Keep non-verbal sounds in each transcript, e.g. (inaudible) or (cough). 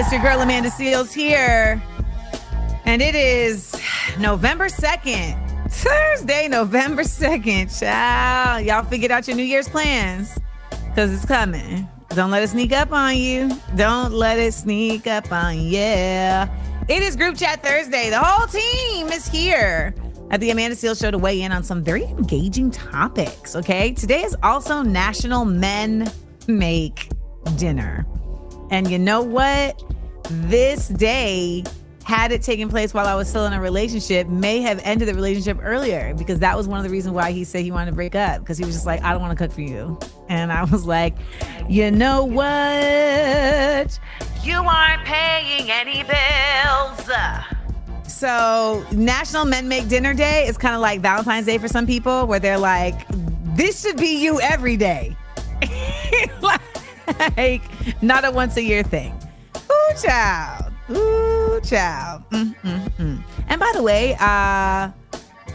It's your girl Amanda Seales here. And it is November 2nd. Thursday, November 2nd. Child. Y'all figured out your New Year's plans. Because it's coming. Don't let it sneak up on you. Don't let it sneak up on you. It is Group Chat Thursday. The whole team is here at the Amanda Seales Show to weigh in on some very engaging topics. Okay. Today is also National Men Make Dinner. And you know what? This day, had it taken place while I was still in a relationship, may have ended the relationship earlier because that was one of the reasons why he said he wanted to break up because he was just like, I don't want to cook for you. And I was like, you know what? You aren't paying any bills. So, National Men Make Dinner Day is kind of like Valentine's Day for some people, where they're like, this should be you every day. (laughs) like, not a once a year thing. Ooh, child. Ooh, child. Mm, mm, mm. And by the way, uh,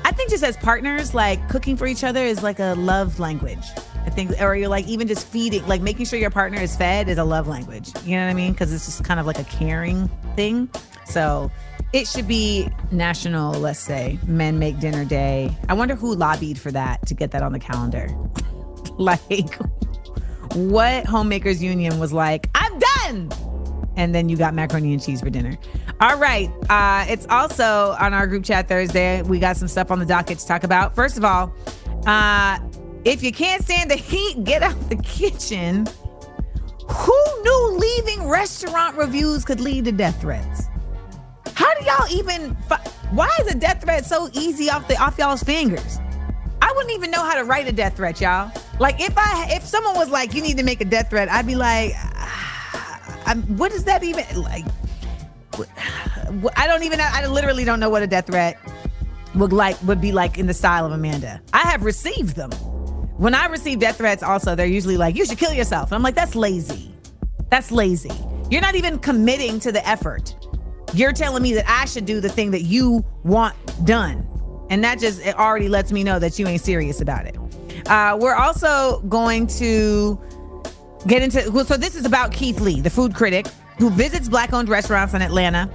I think just as partners, like cooking for each other is like a love language. I think, or you're like even just feeding, like making sure your partner is fed is a love language. You know what I mean? Because it's just kind of like a caring thing. So it should be national, let's say, Men Make Dinner Day. I wonder who lobbied for that to get that on the calendar. (laughs) like, what homemakers union was like, I'm done. And then you got macaroni and cheese for dinner. All right. Uh, it's also on our group chat Thursday. We got some stuff on the docket to talk about. First of all, uh, if you can't stand the heat, get out the kitchen. Who knew leaving restaurant reviews could lead to death threats? How do y'all even? Fi- Why is a death threat so easy off the off y'all's fingers? I wouldn't even know how to write a death threat, y'all. Like if I if someone was like, you need to make a death threat, I'd be like, ah, I'm, what does that even like? (sighs) I don't even. I literally don't know what a death threat would like would be like in the style of Amanda. I have received them. When I receive death threats, also they're usually like, you should kill yourself. And I'm like, that's lazy. That's lazy. You're not even committing to the effort. You're telling me that I should do the thing that you want done. And that just it already lets me know that you ain't serious about it. Uh, we're also going to get into so this is about Keith Lee, the food critic who visits black owned restaurants in Atlanta.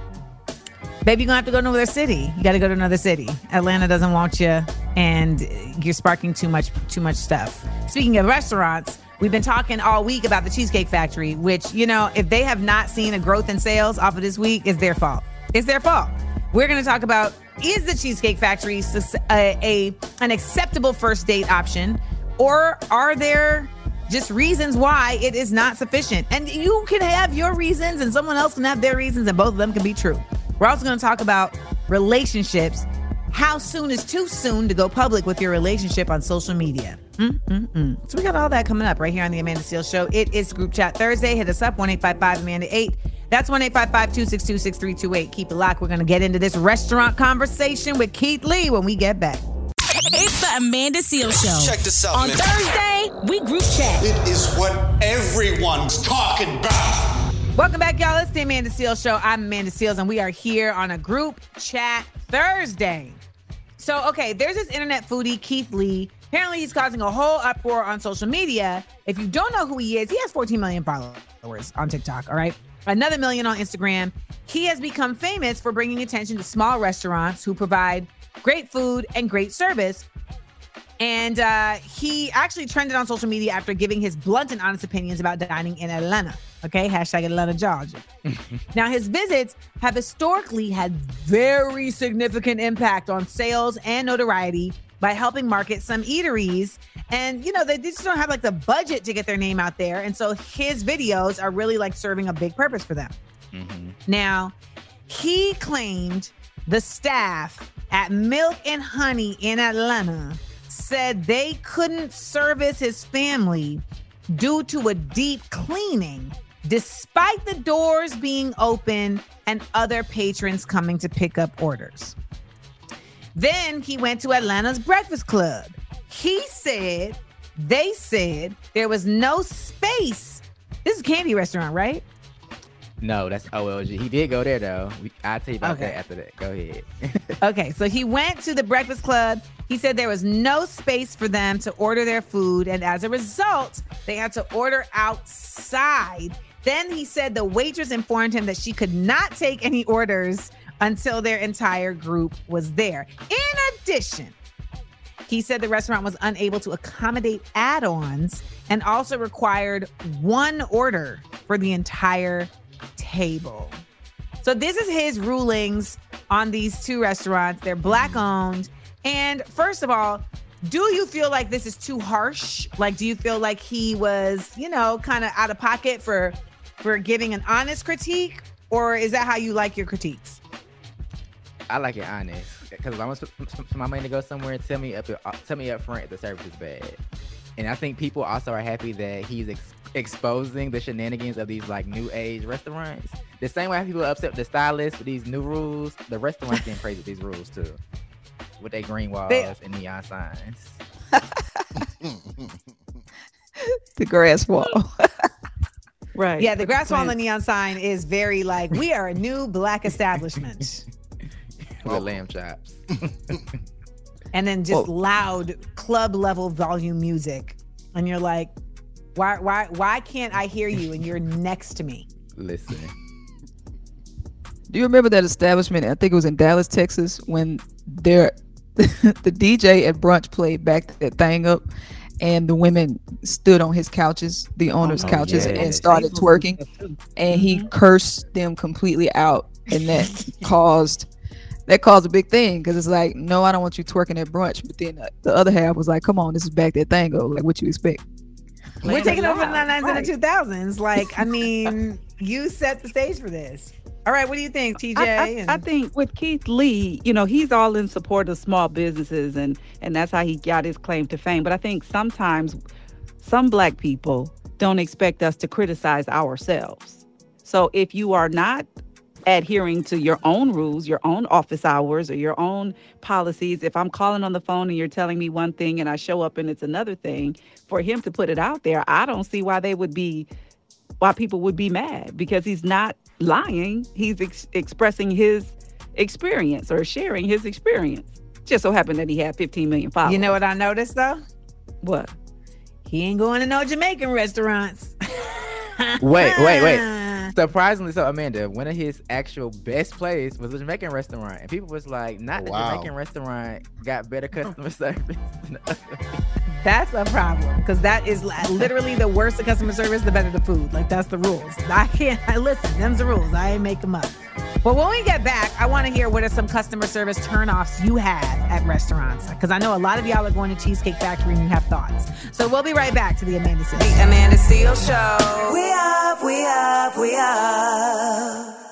Baby, you're gonna have to go to another city. You gotta go to another city. Atlanta doesn't want you, and you're sparking too much too much stuff. Speaking of restaurants, we've been talking all week about the Cheesecake Factory, which, you know, if they have not seen a growth in sales off of this week, it's their fault. It's their fault. We're gonna talk about is the Cheesecake Factory a, uh, a an acceptable first date option, or are there just reasons why it is not sufficient. And you can have your reasons, and someone else can have their reasons, and both of them can be true. We're also going to talk about relationships. How soon is too soon to go public with your relationship on social media? Mm-mm-mm. So we got all that coming up right here on the Amanda Seales Show. It is Group Chat Thursday. Hit us up one eight five five Amanda eight. That's one eight five five two six two six three two eight. Keep it locked. We're going to get into this restaurant conversation with Keith Lee when we get back. It's the Amanda Seal Show. Check this out, On man. Thursday, we group chat. It is what everyone's talking about. Welcome back, y'all. It's the Amanda Seales Show. I'm Amanda Seales, and we are here on a group chat Thursday. So, okay, there's this internet foodie, Keith Lee. Apparently, he's causing a whole uproar on social media. If you don't know who he is, he has 14 million followers on TikTok, all right? Another million on Instagram. He has become famous for bringing attention to small restaurants who provide great food and great service and uh, he actually trended on social media after giving his blunt and honest opinions about dining in Atlanta. Okay, hashtag Atlanta, Georgia. (laughs) now, his visits have historically had very significant impact on sales and notoriety by helping market some eateries. And, you know, they just don't have like the budget to get their name out there. And so his videos are really like serving a big purpose for them. Mm-hmm. Now, he claimed the staff at Milk and Honey in Atlanta said they couldn't service his family due to a deep cleaning, despite the doors being open and other patrons coming to pick up orders. Then he went to Atlanta's Breakfast Club. He said, they said there was no space. This is a candy restaurant, right? No, that's OLG. He did go there though. We, I'll tell you about Okay. that after that. Go ahead. (laughs) Okay, so he went to the Breakfast Club. He said there was no space for them to order their food, and as a result, they had to order outside. Then he said the waitress informed him that she could not take any orders until their entire group was there. In addition, he said the restaurant was unable to accommodate add ons and also required one order for the entire table. So this is his rulings on these two restaurants. They're black owned. And first of all, do you feel like this is too harsh? Like do you feel like he was, you know, kind of out of pocket for for giving an honest critique or is that how you like your critiques? I like it honest because if I'm gonna spend spend my money to go somewhere, tell me up, uh, tell me up front if the service is bad. And I think people also are happy that he's ex- exposing the shenanigans of these like new age restaurants. The same way people upset with the stylists with these new rules, the restaurants getting crazy with these rules too, with their green walls They- and neon signs. (laughs) the grass wall. Right. Yeah, the grass wall and the neon sign is very like we are a new black establishment. With lamb chops. (laughs) and then just Whoa. loud club level volume music and you're like why why why can't i hear you and you're (laughs) next to me Listen, Do you remember that establishment? I think it was in Dallas, Texas, when their (laughs) the DJ at brunch played back that thing up, and the women stood on his couches, the owners' Oh, couches, yeah. and started twerking, and he mm-hmm. cursed them completely out, and that caused that caused a big thing because it's like, no, I don't want you twerking at brunch, but then uh, the other half was like, come on, this is back that thing up, like what you expect. we're Playing taking over the loud, 99s right. and the 2000s like i mean (laughs) you set the stage for this all right what do you think tj I, I, And- I think with Keith Lee, you know, he's all in support of small businesses and and that's how he got his claim to fame. But I think sometimes some black people don't expect us to criticize ourselves. So if you are not adhering to your own rules, your own office hours or your own policies, if I'm calling on the phone and you're telling me one thing and I show up and it's another thing, for him to put it out there, I don't see why they would be why people would be mad because he's not lying. He's ex- expressing his experience or sharing his experience. Just so happened that he had 15 million followers. you know what i noticed though what? he ain't going to no jamaican restaurants (laughs) wait, wait, wait. Surprisingly so, Amanda, one of his actual best plays was a Jamaican restaurant, and people was like, "Not the Wow. Jamaican restaurant got better customer (laughs) service." than the other." That's a problem because that is li- literally the worse the customer service, the better the food. Like that's the rules. I can't. I (laughs) listen. Them's the rules. I ain't make them up. But when we get back, I want to hear what are some customer service turnoffs you have at restaurants because I know a lot of y'all are going to Cheesecake Factory and you have thoughts. So we'll be right back to the Amanda Seales. The Amanda Seal Show. We up, we up, we up.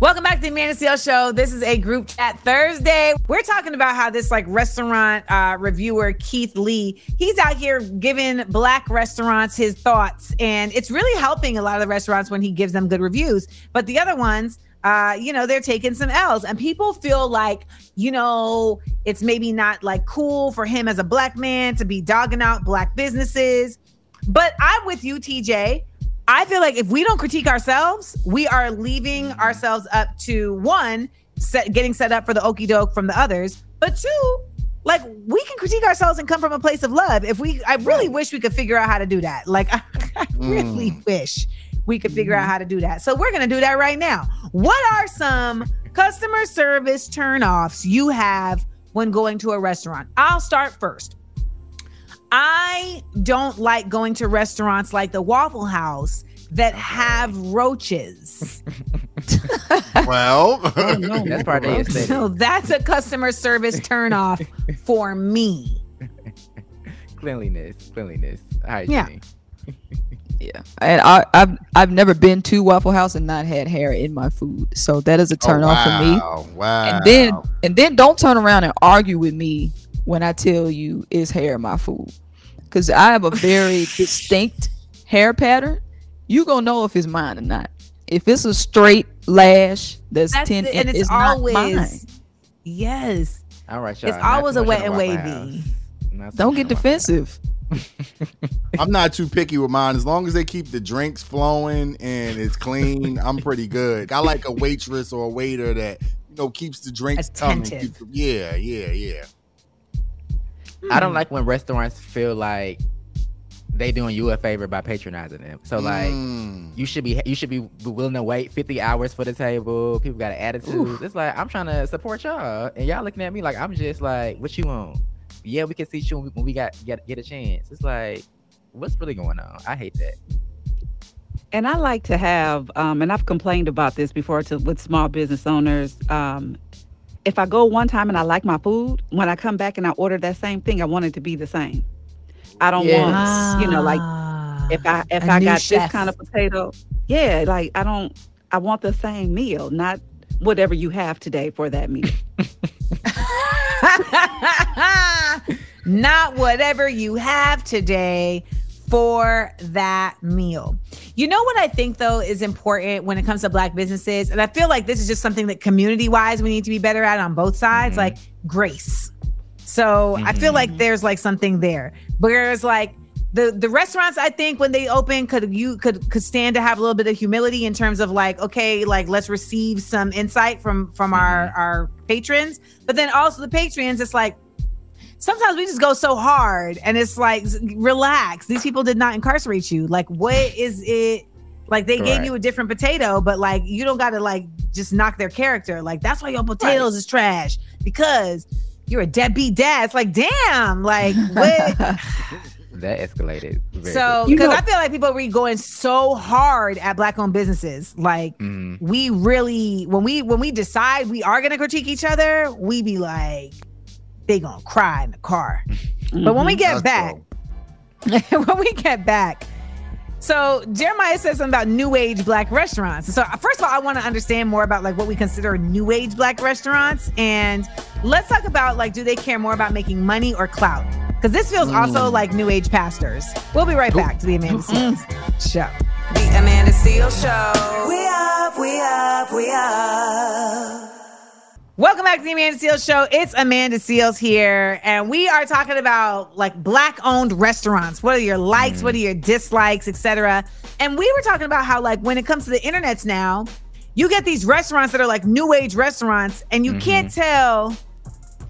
Welcome back to the Amanda Seales Show. This is a group chat Thursday. We're talking about how this like restaurant uh, reviewer Keith Lee, he's out here giving black restaurants his thoughts, and it's really helping a lot of the restaurants when he gives them good reviews. But the other ones, uh, you know, they're taking some L's, and people feel like, you know, it's maybe not like cool for him as a black man to be dogging out black businesses. But I'm with you, TJ. I feel like if we don't critique ourselves, we are leaving ourselves up to one, set, getting set up for the okey doke from the others, but two, like we can critique ourselves and come from a place of love. If we, I really wish we could figure out how to do that. Like, I, (laughs) I really mm. wish we could figure out how to do that. So we're going to do that right now. What are some customer service turnoffs you have when going to a restaurant? I'll start first. Don't like going to restaurants like the Waffle House that have roaches. (laughs) Well, oh, That's part of the. So that's a customer service turnoff for me. cleanliness, cleanliness, hygiene. Yeah, and I, I've I've never been to Waffle House and not had hair in my food, so that is a oh, turn off for me. Oh, Wow. Wow. And then and then don't turn around and argue with me when I tell you is hair my food, because I have a very (laughs) distinct hair pattern. You gonna know if it's mine or not. If it's a straight lash that's, That's ten, the- and it's it's not always mine. yes. All right, y'all. It's not always a much wet and the wavy. House. Not too Don't get on the Waffle House. defensive. (laughs) I'm not too picky with mine. As long as they keep the drinks flowing and it's clean, I'm (laughs) pretty good. I like a waitress or a waiter that you know keeps the drinks coming. Attentive. Keep the- yeah, yeah, yeah. I don't like when restaurants feel like they doing you a favor by patronizing them. So like Mm. you should be you should be willing to wait 50 hours for the table. People got an attitude. It's like I'm trying to support y'all, and y'all looking at me like I'm just like, what you want? Yeah, we can see you when we, when we got get get a chance. It's like, what's really going on? I hate that. And I like to have, um, and I've complained about this before to with small business owners. Um, if I go one time and I like my food, when I come back and I order that same thing, I want it to be the same. I don't Yes. want, you know, like Ah. if I if A I got chef. this kind of potato, yeah, like I don't. I want the same meal, not whatever you have today for that meal. (laughs) (laughs) (laughs) Not whatever you have today for that meal. You know what I think though is important when it comes to black businesses, and I feel like this is just something that community wise we need to be better at on both sides, Mhm. like grace. So I feel like there's like something there. Whereas like the the restaurants I think when they open could you could could stand to have a little bit of humility in terms of like okay like let's receive some insight from from our our patrons but then also the patrons it's like sometimes we just go so hard and it's like relax. These people did not incarcerate you. Like what is it? Like they gave you a different potato but like you don't got to like just knock their character. Like that's why your potatoes is trash because you're a deadbeat dad. It's like damn like what? (laughs) That escalated. Very so quickly. because I feel like people are going so hard at black owned businesses. Like Mhm. we really when we when we decide we are gonna critique each other we be like they gonna cry in the car. But when we get That's back dope. (laughs) when we get back so jeremiah says something about new age black restaurants. So first of all i want to understand more about like what we consider new age black restaurants. And let's talk about like do they care more about making money or clout? Because this feels also like new age pastors. We'll be right back to the amanda Seales show. The Amanda Seal Show. We up, we up, we up. Welcome back to the Amanda Seales Show. It's Amanda Seales here, and we are talking about like black-owned restaurants. What are your likes? What are mm. your dislikes, etc. And we were talking about how like when it comes to the internets now, you get these restaurants that are like new age restaurants, and you can't mm-hmm. tell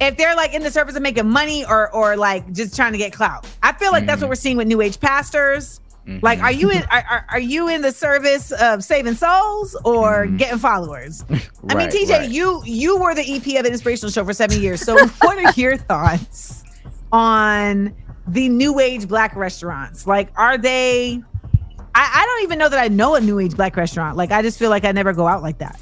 if they're like in the service of making money or or like just trying to get clout. I feel like that's what mm. we're seeing with new age pastors. Mm-hmm. Like, are you in are, are, you in the service of saving souls or mm-hmm. getting followers? (laughs) I mean, TJ, right. you you were the EP of an inspirational show for seven years. So, (laughs) what are your thoughts on the new age black restaurants? Like, are they? I, I don't even know that I know a new age black restaurant. Like, I just feel like I never go out like that.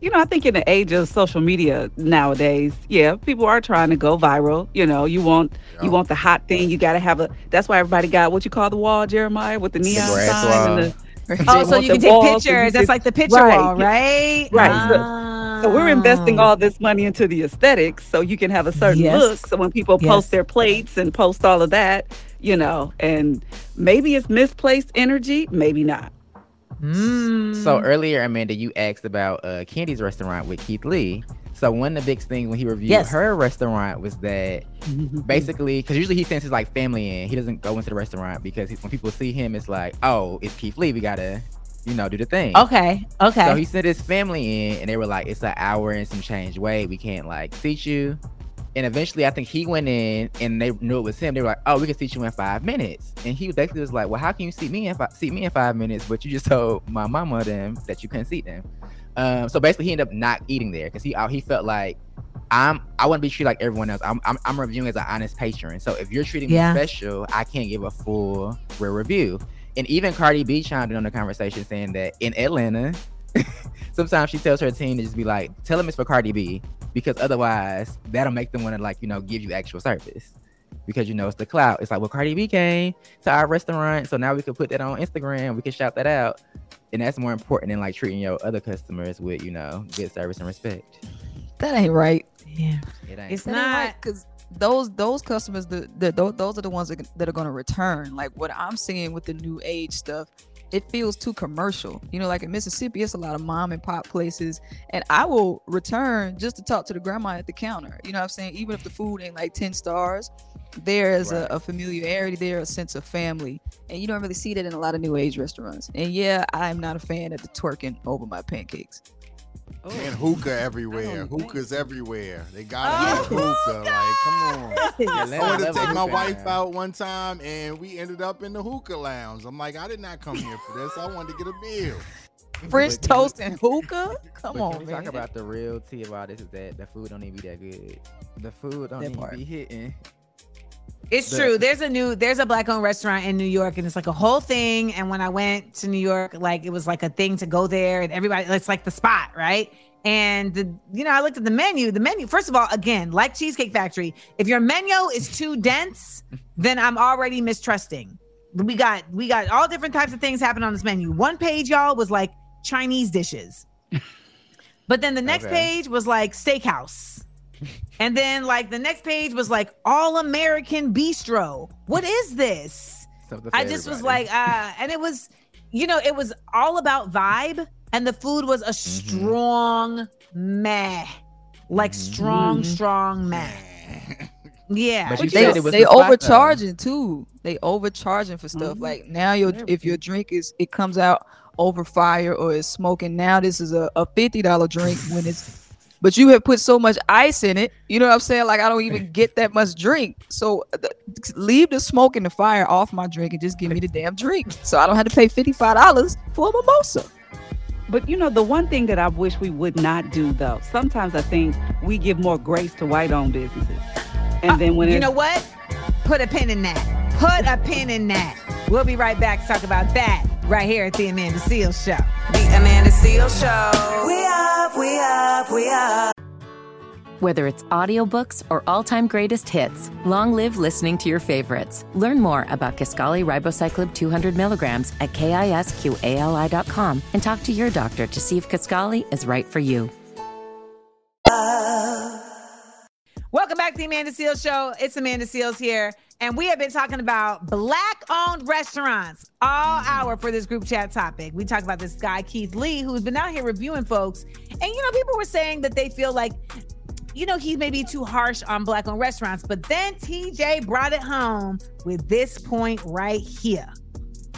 You know, I think in the age of social media nowadays, yeah, people are trying to go viral. You know, you want you want the hot thing. You got to have a. That's why everybody got what you call the wall, Jeremiah, with the neon grass sign and the. (laughs) Oh, so you can take walls so you pictures. That's like the picture Right, wall, yeah. right? Right, so- So we're investing Ah. all this money into the aesthetics, so you can have a certain Yes. look. So when people Yes. post their plates and post all of that, you know, and maybe it's misplaced energy, maybe not. Mm. So earlier, Amanda, you asked about uh, Kandi's restaurant with Keith Lee. So one of the big things when he reviewed Yes. her restaurant was that (laughs) basically, because usually he sends his like family in, he doesn't go into the restaurant because he, when people see him, it's like, oh, it's Keith Lee, we gotta, you know, do the thing. okay, okay. So he sent his family in, and they were like, "It's an hour and some change wait. We can't like seat you." And eventually, I think he went in, and they knew it was him. They were like, "Oh, we can seat you in five minutes." And he basically was like, "Well, how can you seat me in fi- seat me in five minutes, but you just (laughs) told my mama them that you couldn't seat them?" Um, so basically, he ended up not eating there because he uh, he felt like I'm I want to be treated like everyone else. I'm, I'm I'm reviewing as an honest patron. So if you're treating Yeah. me special, I can't give a full real review. And even Cardi B chimed in on the conversation saying that in Atlanta, (laughs) sometimes she tells her team to just be like, tell them it's for Cardi B because otherwise that'll make them want to like you know give you actual service because you know it's the clout. It's like well Cardi B came to our restaurant, so now we can put that on Instagram. We can shout that out, and that's more important than like treating your other customers with you know good service and respect. That ain't right. Yeah. It ain't. It's That ain't not right because those those customers the, the those are the ones that, that are going to return. Like what I'm seeing with the new age stuff, it feels too commercial. You know, like in Mississippi, it's a lot of mom and pop places, and I will return just to talk to the grandma at the counter. You know what I'm saying? Even if the food ain't like ten stars, there is Right. a, a familiarity there, a sense of family, and you don't really see that in a lot of new age restaurants. And yeah, I'm not a fan of the twerking over my pancakes. Oh. And hookah (laughs) everywhere. don't think- Hookahs everywhere. They gotta Oh, have hookah. Like, come on. (laughs) I let- wanted to take my wife out one time and we ended up in the hookah lounge. I'm like, I did not come here for this. I wanted to get a meal. (laughs) French But can we- toast and hookah? Come but on, can we man. talk about the real tea of all this is that the food don't even be that good. The food don't That even part. be hitting. It's true. There's a new there's a black owned restaurant in New York and it's like a whole thing. And when I went to New York, like it was like a thing to go there and everybody it's like the spot, right? And the, you know, I looked at the menu. The menu, first of all, again, like Cheesecake Factory, if your menu is too dense, then I'm already mistrusting. We got we got all different types of things happening on this menu. One page, y'all, was like Chinese dishes. (laughs) But then the next Okay. page was like steakhouse. And then like the next page was like all American bistro. What is this? I just was like, uh, and it was, you know, it was all about vibe, and the food was a strong meh, like strong, strong meh. Yeah. But you they said it was they the spot, though. overcharging too. They overcharging for stuff. Mhm. Like now your if your drink is it comes out over fire or it's smoking. Now this is a, a fifty dollar drink when it's but you have put so much ice in it. You know what I'm saying? Like I don't even get that much drink. So uh, th- leave the smoke and the fire off my drink and just give me the damn drink. So I don't have to pay fifty five dollars for a mimosa. But you know, the one thing that I wish we would not do though, sometimes I think we give more grace to white owned businesses. And then when you it's, know what? Put a pin in that. Put a pin in that. We'll be right back to talk about that right here at the Amanda Seales Show. The Amanda Seal Show. We up, we up, we up. Whether it's audiobooks or all-time greatest hits, long live listening to your favorites. Learn more about Kisqali Ribociclib 200 milligrams at kisqali.com and talk to your doctor to see if Kisqali is right for you. Uh. Welcome back to the Amanda Seales Show. It's Amanda Seales here, and we have been talking about black-owned restaurants all hour for this group chat topic. We talked about this guy Keith Lee, who's been out here reviewing folks, and you know, people were saying that they feel like, you know, he may be too harsh on black-owned restaurants, but then TJ brought it home with this point right here.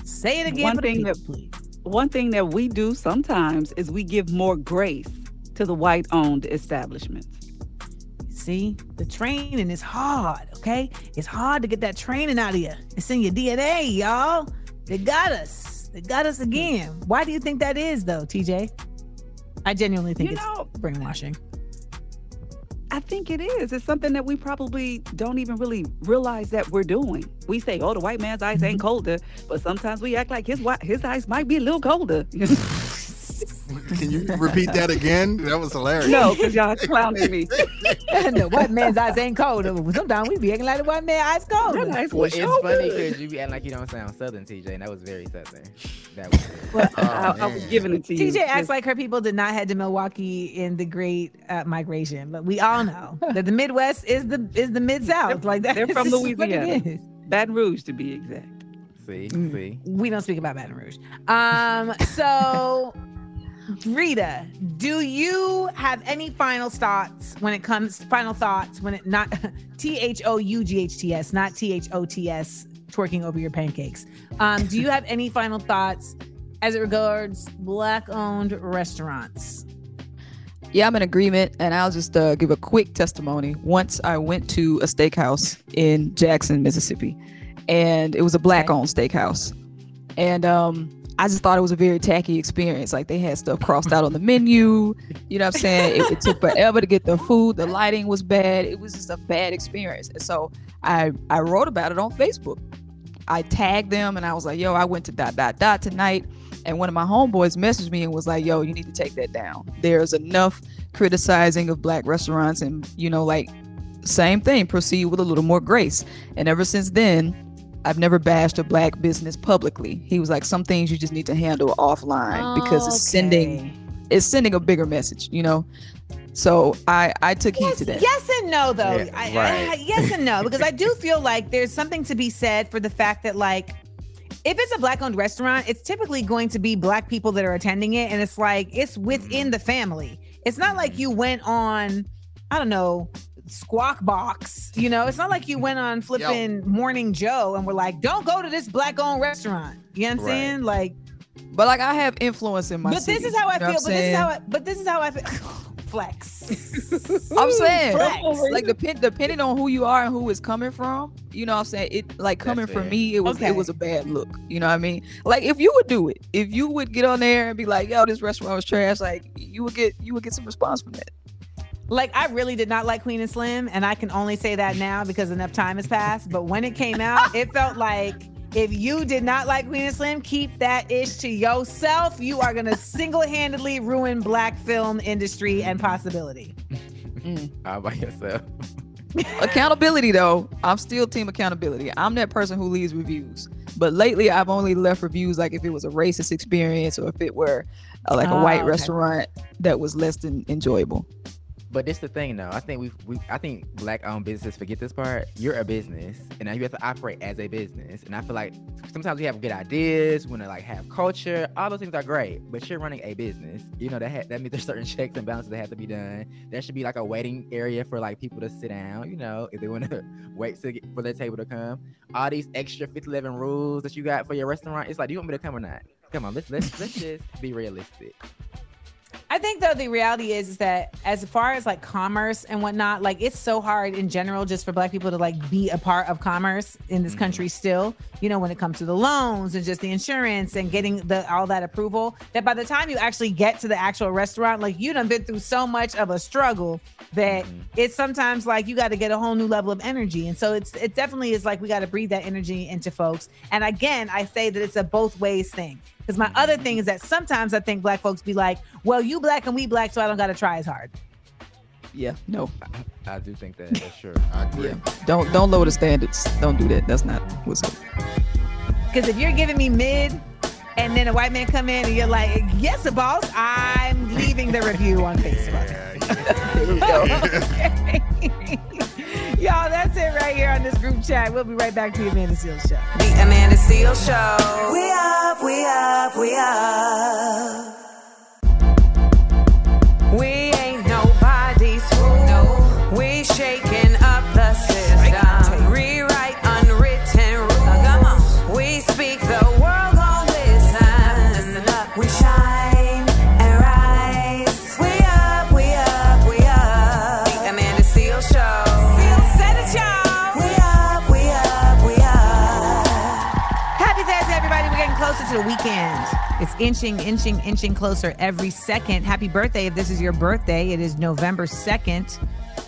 Say it again One thing people, that- please. one thing that we do sometimes is we give more grace to the white owned establishments. See, the training is hard, okay? It's hard to get that training out of you. It's in your DNA, y'all. They got us. They got us again. Why do you think that is, though, TJ? I genuinely think You it's know, brainwashing. I think it is. It's something that we probably don't even really realize that we're doing. We say, "Oh, the white man's ice ain't mm-hmm. colder," but sometimes we act like his his ice might be a little colder. (laughs) (laughs) Can you repeat that again? That was hilarious. no, because y'all clowning me. (laughs) the white man's eyes ain't cold. Sometimes we be acting like the white man's eyes cold. Well, it's so funny because you be acting like you don't sound Southern, TJ, and that was very Southern. That was. Well, Oh, I, I was giving it to you. TJ acts like her people did not head to Milwaukee in the Great uh, Migration, but we all know that the Midwest is the is the Mid South. Like that. they're from is (laughs) just what it Louisiana. is. Baton Rouge, to be exact. See, Mm. see. we don't speak about Baton Rouge. Um, so Rita, do you have any final thoughts when it comes final thoughts when it not (laughs) T H O U G H T S, not T H O T S twerking over your pancakes. Um, do you have any final thoughts as it regards black owned restaurants? Yeah, I'm in agreement, and I'll just uh, give a quick testimony. Once I went to a steakhouse in Jackson, Mississippi, and it was a black-owned steakhouse, and um, I just thought it was a very tacky experience. Like they had stuff crossed out on the menu. You know what I'm saying? It, it took forever to get the food. The lighting was bad. It was just a bad experience. And so I I wrote about it on Facebook. I tagged them and I was like, yo, I went to dot dot dot tonight. And one of my homeboys messaged me and was like, yo, you need to take that down. There's enough criticizing of black restaurants and, you know, like same thing, proceed with a little more grace. And ever since then, I've never bashed a black business publicly. He was like, some things you just need to handle offline because it's sending it's sending a bigger message, you know. So I I took heed to that. Yes and no, though. Yeah, I- right. I- yes and no, because I do (laughs) feel like there's something to be said for the fact that, like, if it's a black owned restaurant, it's typically going to be black people that are attending it. And it's like, it's within mm-hmm. the family. It's not like mm-hmm. you went on, I don't know, Squawk Box. You know, it's not like you went on flipping Morning Joe and were like, don't go to this black owned restaurant. You know what I'm Right. saying? Like, But like I have influence in my but city, this is how I feel. But I'm this is how? I, but this is how I feel. (laughs) Flex. (laughs) I'm saying, Flex. (laughs) like depend, depending on who you are and who it's coming from, you know what I'm saying? It like coming That's from fair. me, it was Okay. it was a bad look. You know what I mean? Like if you would do it, if you would get on there and be like, yo, this restaurant was trash, like you would get you would get some response from that. Like I really did not like Queen and Slim, and I can only say that now because enough time has passed. But when it came out, it (laughs) felt like if you did not like Queen and Slim, keep that ish to yourself. You are gonna (laughs) single-handedly ruin black film industry and possibility. All by yourself. (laughs) accountability though, I'm still team accountability. I'm that person who leaves reviews. But lately I've only left reviews like if it was a racist experience or if it were uh, like a Ah, white okay. restaurant that was less than enjoyable. But this the thing though. I think we've we I think black owned businesses forget this part. You're a business and now you have to operate as a business. And I feel like sometimes we have good ideas, we wanna like have culture. All those things are great, but you're running a business. You know that ha- that means there's certain (laughs) checks and balances that have to be done. There should be like a waiting area for like people to sit down, you know, if they want to (laughs) wait to get, for their table to come. All these extra 5011 rules that you got for your restaurant. It's like, do you want me to come or not? Come on, let's let's let's (laughs) just be realistic. I think though the reality is, is that as far as like commerce and whatnot, like it's so hard in general just for black people to like be a part of commerce in this country mm-hmm. still, you know, when it comes to the loans and just the insurance and getting the all that approval, that by the time you actually get to the actual restaurant, like you done been through so much of a struggle that mm-hmm. it's sometimes like you got to get a whole new level of energy. And so it's it definitely is like we got to breathe that energy into folks. And again, I say that it's a both ways thing. Because my other thing is that sometimes I think black folks be like, well, you black and we black, so I don't got to try as hard. Yeah, no. I do think that that's true. I agree. Don't don't lower the standards. Don't do that. That's not what's up. Because if you're giving me mid and then a white man come in and you're like, yes, boss, I'm leaving the review on Facebook. There we go. (laughs) Okay. Y'all, that's it right here on this group chat. We'll be right back to the Amanda Seales Show. The Amanda Seal Show. We up, we up, we up. It's inching, inching, inching closer every second. Happy birthday if this is your birthday. It is November 2nd.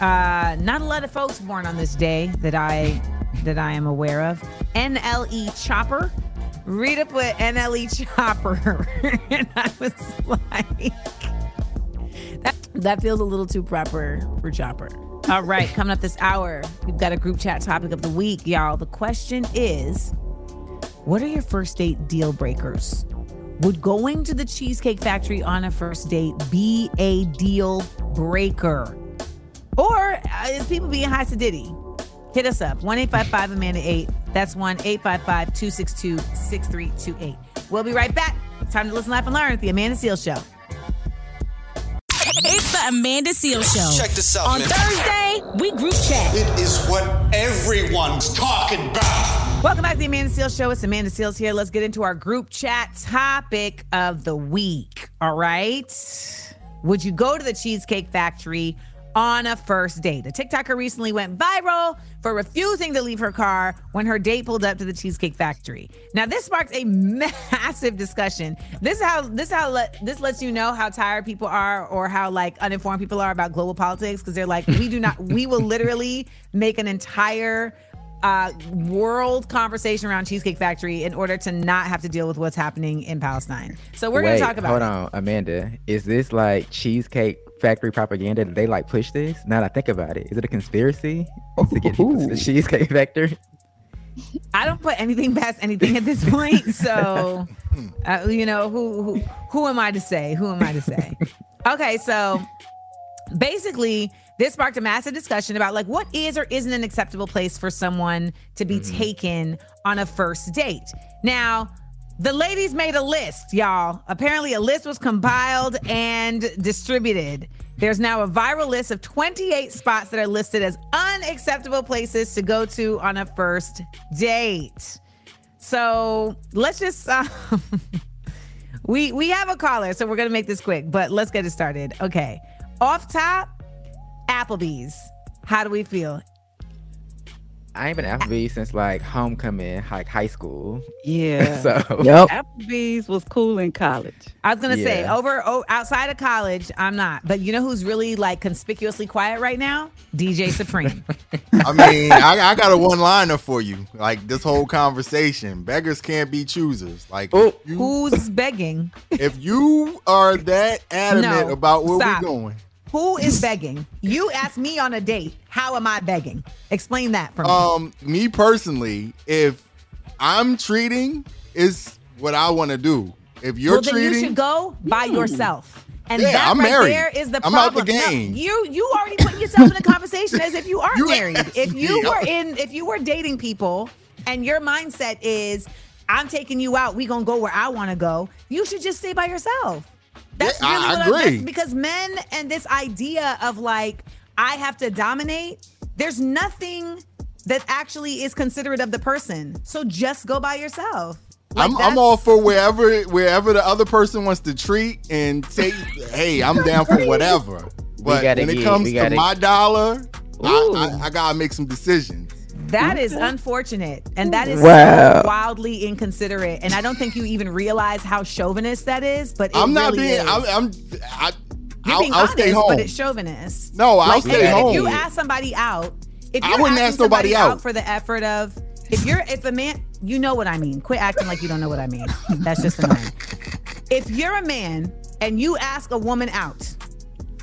Uh, not a lot of folks born on this day that I that I am aware of. NLE Chopper. Rita put NLE Chopper. (laughs) and I was like, that, that feels a little too proper for Chopper. All right, coming up this hour, we've got a group chat topic of the week, y'all. The question is what are your first date deal breakers? Would going to the Cheesecake Factory on a first date be a deal breaker? Or uh, is people being high sedity? Hit us up 1 855 Amanda 8. That's 1 855 262 6328. We'll be right back. It's time to listen laugh, and learn at the Amanda Seal Show. It's the Amanda Seal Show. Check this out, On man. Thursday, we group chat. It is what everyone's talking about. Welcome back to the Amanda Seales Show. It's Amanda Seales here. Let's get into our group chat topic of the week. All right. Would you go to the Cheesecake Factory on a first date. A TikToker recently went viral for refusing to leave her car when her date pulled up to the Cheesecake Factory. Now, this sparked a (laughs) massive discussion. This is how this is how let, this lets you know how tired people are or how like uninformed people are about global politics because they're like, we do not, we will literally make an entire uh, world conversation around Cheesecake Factory in order to not have to deal with what's happening in Palestine. So we're going to talk about. Hold it. on, Amanda. Is this like cheesecake factory propaganda? Did they like push this? Now that I think about it, is it a conspiracy to get people to the cheesecake factory? (laughs) I don't put anything past anything at this point. So, (laughs) uh, you know, who, who who am I to say? Who am I to say? (laughs) Okay, so basically, this sparked a massive discussion about like what is or isn't an acceptable place for someone to be taken on a first date. Now, the ladies made a list, y'all. Apparently, a list was compiled and distributed. There's now a viral list of 28 spots that are listed as unacceptable places to go to on a first date. So let's just uh, (laughs) we we have a caller, so we're gonna make this quick, but let's get it started. Okay, off top, Applebee's. How do we feel? I ain't been at Applebee's since like homecoming, like high school. Yeah. (laughs) So Yep. Applebee's was cool in college. I was gonna say over oh, outside of college, I'm not. But you know who's really like conspicuously quiet right now? DJ Supreme. (laughs) I mean, I, I got a one liner for you. Like this whole conversation, beggars can't be choosers. Like Oh. you, Who's begging? if you are that adamant No, about where stop. we're going, Who is begging? You asked me on a date. How am I begging? Explain that for me. um, me personally, if I'm treating, is what I want to do. If you're well, then treating, you should go by yourself. And Yeah, that I'm right married. there is the I'm problem. out the No, game. you you already put yourself in a conversation as if you aren't You married. If you were in if you were dating people and your mindset is I'm taking you out, we gonna go where I wanna go, you should just stay by yourself. That's Yeah, I- really I what I'm agree. that's because men and this idea of like I have to dominate, there's nothing that actually is considerate of the person. So just go by yourself. Like, I'm, I'm all for wherever wherever the other person wants to treat and take. hey, I'm (laughs) down for whatever. But when it get- comes to gotta- my dollar, I, I, I gotta make some decisions. That is unfortunate, and that is Wow. so wildly inconsiderate. And I don't think you even realize how chauvinist that is. But it I'm not really being. Is. I'm. I'm I, You're I'll, being I'll honest, stay home. but it's chauvinist. No, I'll like, stay home. If you ask somebody out, if you're wouldn't ask nobody somebody out. for the effort of, if you're, if a man, you know what I mean. Quit acting like you don't know what I mean. That's just annoying. (laughs) If you're a man and you ask a woman out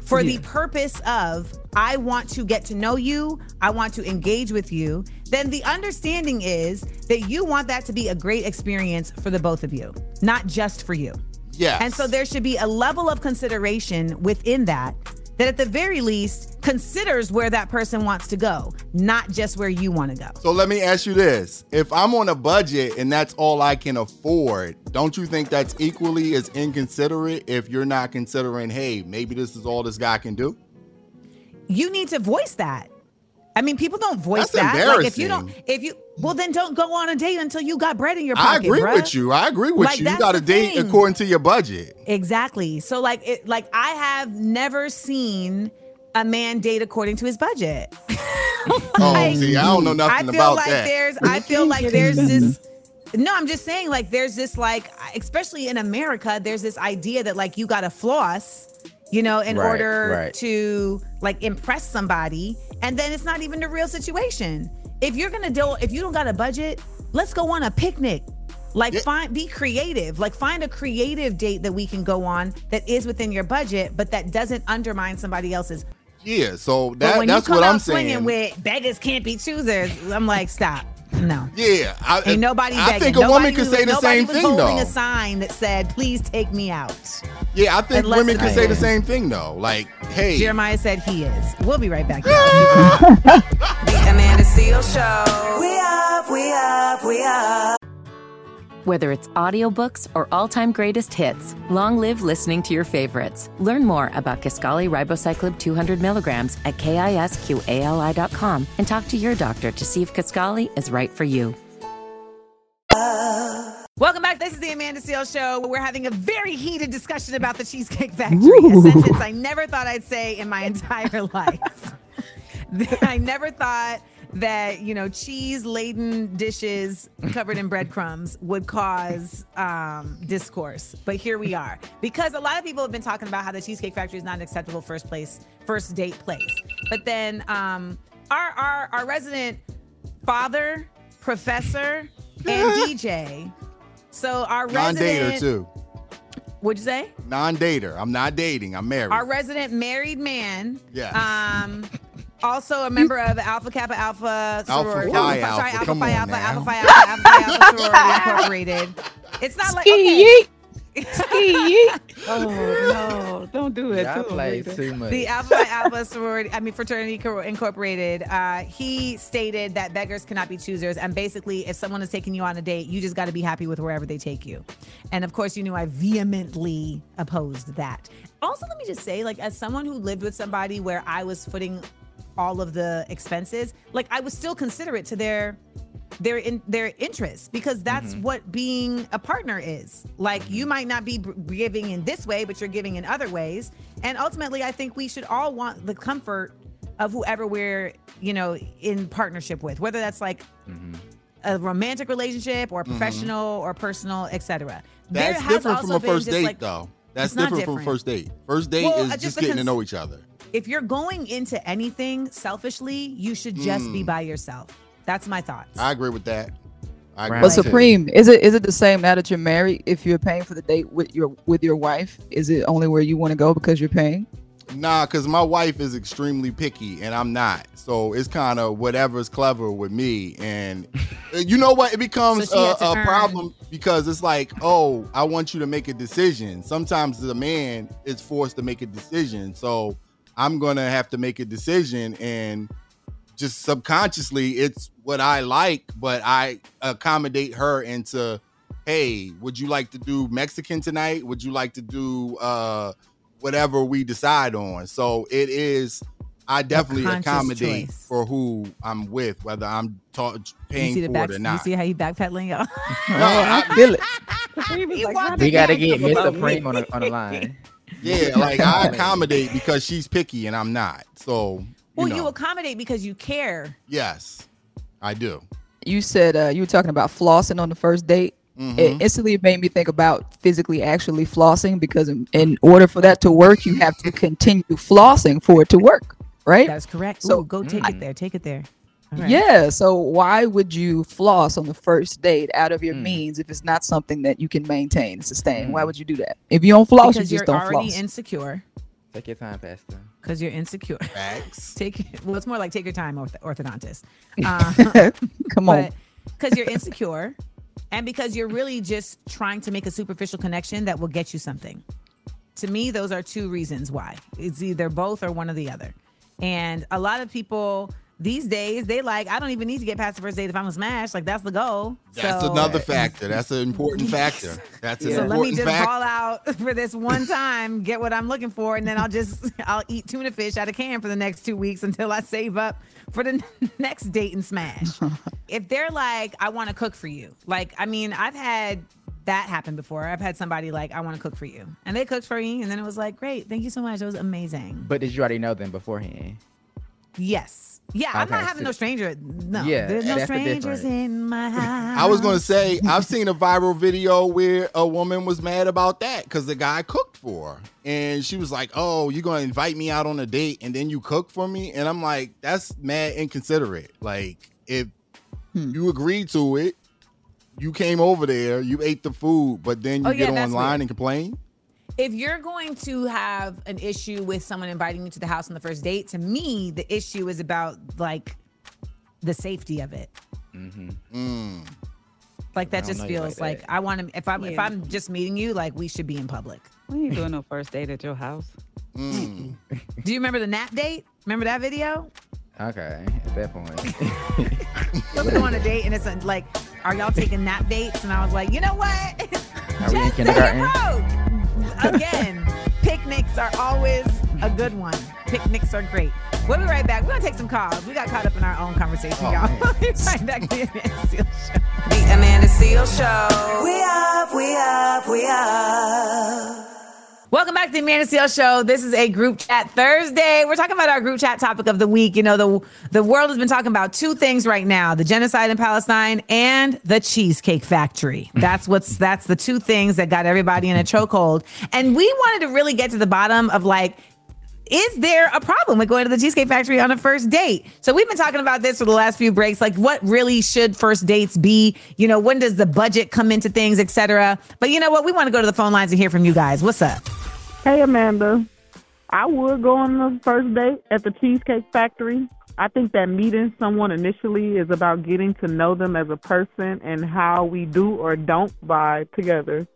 for the purpose of I want to get to know you, I want to engage with you, then the understanding is that you want that to be a great experience for the both of you, not just for you. Yeah. And so there should be a level of consideration within that that at the very least considers where that person wants to go, not just where you want to go. So let me ask you this: If I'm on a budget and that's all I can afford, don't you think that's equally as inconsiderate if you're not considering, hey, maybe this is all this guy can do? You need to voice that. I mean, people don't voice That's that. Like if you don't, if you, well, then don't go on a date until you got bread in your pocket. I agree bruh. with you. I agree with Like, you. You got to the date thing. according to your budget. Exactly. So like it like I have never seen a man date according to his budget. (laughs) Oh, see, I don't know nothing I feel about like that. there's I feel like there's this no, I'm just saying like there's this like especially in America, there's this idea that like you gotta floss, you know, in Right, order right. to like impress somebody. And then it's not even the real situation. If you're gonna deal, if you don't got a budget, let's go on a picnic. Like Yeah. find be creative. Like find a creative date that we can go on that is within your budget, but that doesn't undermine somebody else's. Yeah, so that when that's you come what I'm swinging saying. with beggars can't be choosers, I'm like, stop. No. yeah, I, Ain't nobody I think a nobody woman could say the same was thing holding though. a sign that said, "Please take me out." Yeah, I think Unless women it's could say the same thing though. Like, hey, Jeremiah said he is. We'll be right back. (laughs) y'all. The Amanda Seal Show. We up, we up, we up. Whether it's audiobooks or all-time greatest hits, long live listening to your favorites. Learn more about Kisqali Ribociclib 200 milligrams at kisqali.com and talk to your doctor to see if Kisqali is right for you. Welcome back. This is the Amanda Seal Show. Where we're having a very heated discussion about the Cheesecake Factory, a sentence I never thought I'd say in my entire (laughs) life. (laughs) I never thought that you know cheese laden dishes covered in breadcrumbs would cause um, discourse but here we are because a lot of people have been talking about how the cheesecake factory is not an acceptable first place first date place but then um, our, our our resident father professor and (laughs) dj so our Non-dater resident too. what'd you say Non-dater. I'm not dating. I'm married. our resident married man. Yeah. Um, also a member of Alpha Kappa Alpha sorority. Phi Alpha, sorry, Alpha. Alpha Phi on Alpha now. Alpha Phi Alpha Alpha Phi Alpha (laughs) sorority incorporated. It's not like okay. Ski (laughs) Oh no! Don't do it. Y'all too, play too much. The Alpha Phi Alpha (laughs) sorority, I mean fraternity Co- incorporated. Uh, he stated that beggars cannot be choosers, and basically, if someone is taking you on a date, you just got to be happy with wherever they take you. And of course, you knew I vehemently opposed that. Also, let me just say, like, as someone who lived with somebody where I was footing all of the expenses, like, I was still considerate to their their in their interests because that's mm-hmm. what being a partner is. Like you mm-hmm. might not be giving in this way, but you're giving in other ways. And ultimately, I think we should all want the comfort of whoever we're, you know, in partnership with, whether that's like mm-hmm. a romantic relationship or professional or personal, etc. That's different from a first date, like, though. That's not different, from first date. First date Well, uh, is just just the getting to know each other. If you're going into anything selfishly, you should just be mm. by yourself. That's my thoughts. I agree with that. I agree Right. But with that. Supreme, is it is it the same now that you're married? If you're paying for the date with your with your wife, is it only where you want to go because you're paying? Nah, because my wife is extremely picky and I'm not. So it's kind of whatever's clever with me. And (laughs) you know what? It becomes So a, a problem because it's like, oh, I want you to make a decision. Sometimes the man is forced to make a decision. So I'm going to have to make a decision. And just subconsciously, it's what I like, but I accommodate her into, hey, would you like to do Mexican tonight? Would you like to do, uh, whatever we decide on. So it is. I definitely accommodate choice. for who I'm with, whether I'm ta- you paying see the for back, it or you not. see how he backpedaling, y'all? (laughs) No, I- Feel it. (laughs) Supreme He like, we gotta get Mr. Miss about Supreme me? on the, on the line. Yeah, (laughs) like I accommodate because she's picky and I'm not. So you well, know, you accommodate because you care. yes, I do. You said uh, you were talking about flossing on the first date. Mhm. It instantly made me think about physically actually flossing because in, in order for that to work, you have to continue flossing for it to work, right? That's correct. So- Ooh, go take it there. Take it there. All right. Yeah. So why would you floss on the first date out of your Mm. means if it's not something that you can maintain and sustain? Why would you do that? If you don't floss, because you you're just don't already insecure. Take your time, Pastor. Because you're insecure. Facts. (laughs) Take well, it's more like take your time, orth- orthodontist. (laughs) Uh, (laughs) Come on. because you're insecure, and because you're really just trying to make a superficial connection that will get you something. To me, those are two reasons why. It's either both or one or the other. And a lot of people these days, they like, I don't even need to get past the first date if I'm a smash. Like that's the goal. That's So- another factor. That's an important factor. That's an So let me just factor. ball out (laughs) for this one time, get what I'm looking for, and then I'll just (laughs) I'll eat tuna fish out of can for the next two weeks until I save up for the (laughs) next date and smash. if they're like, I want to cook for you, like I mean, I've had that happen before. I've had somebody like, I want to cook for you, and they cooked for me, and then it was like, great, thank you so much, it was amazing. But did you already know them beforehand? Yes, yeah, I'm Okay, not having so- no stranger. No, Yeah, there's no that's the strangers in my house. I was gonna say I've seen a viral video where a woman was mad about that because the guy cooked for her, and she was like, "Oh, you're gonna invite me out on a date and then you cook for me?" And I'm like, "That's mad inconsiderate. Like, if Hmm. you agreed to it, you came over there, you ate the food, but then you Oh, get that's online and complain." If you're going to have an issue with someone inviting you to the house on the first date, to me, the issue is about like the safety of it. Mm. Like that just feels like like. I want to. If I'm if I'm just meeting you, like we should be in public. We ain't doing no first date at your house. Mm. Do you remember the nap date? Remember that video? Okay, at that point. (laughs) Let's go on a date and it's like, are y'all taking nap dates? And I was like, you know what? Are we in Just say kindergarten? again, picnics are always a good one. Picnics are great. We'll be right back. We're gonna take some calls. We got caught up in our own conversation, oh, y'all. (laughs) We'll be right back to the Amanda Seales Show. The Amanda Seales Show. We up, we up, we up. Welcome back to the Amanda Seales Show. This is a group chat Thursday. We're talking about our group chat topic of the week. You know, the the world has been talking about two things right now: the genocide in Palestine and the Cheesecake Factory. Mm-hmm. That's what's that's the two things that got everybody in a chokehold. And we wanted to really get to the bottom of like is there a problem with going to the Cheesecake Factory on a first date? So we've been talking about this for the last few breaks. Like, what really should first dates be? You know, when does the budget come into things, etc. But you know what? We want to go to the phone lines and hear from you guys. What's up? Hey, Amanda. I would go on the first date at the Cheesecake Factory. I think that meeting someone initially is about getting to know them as a person and how we do or don't vibe together.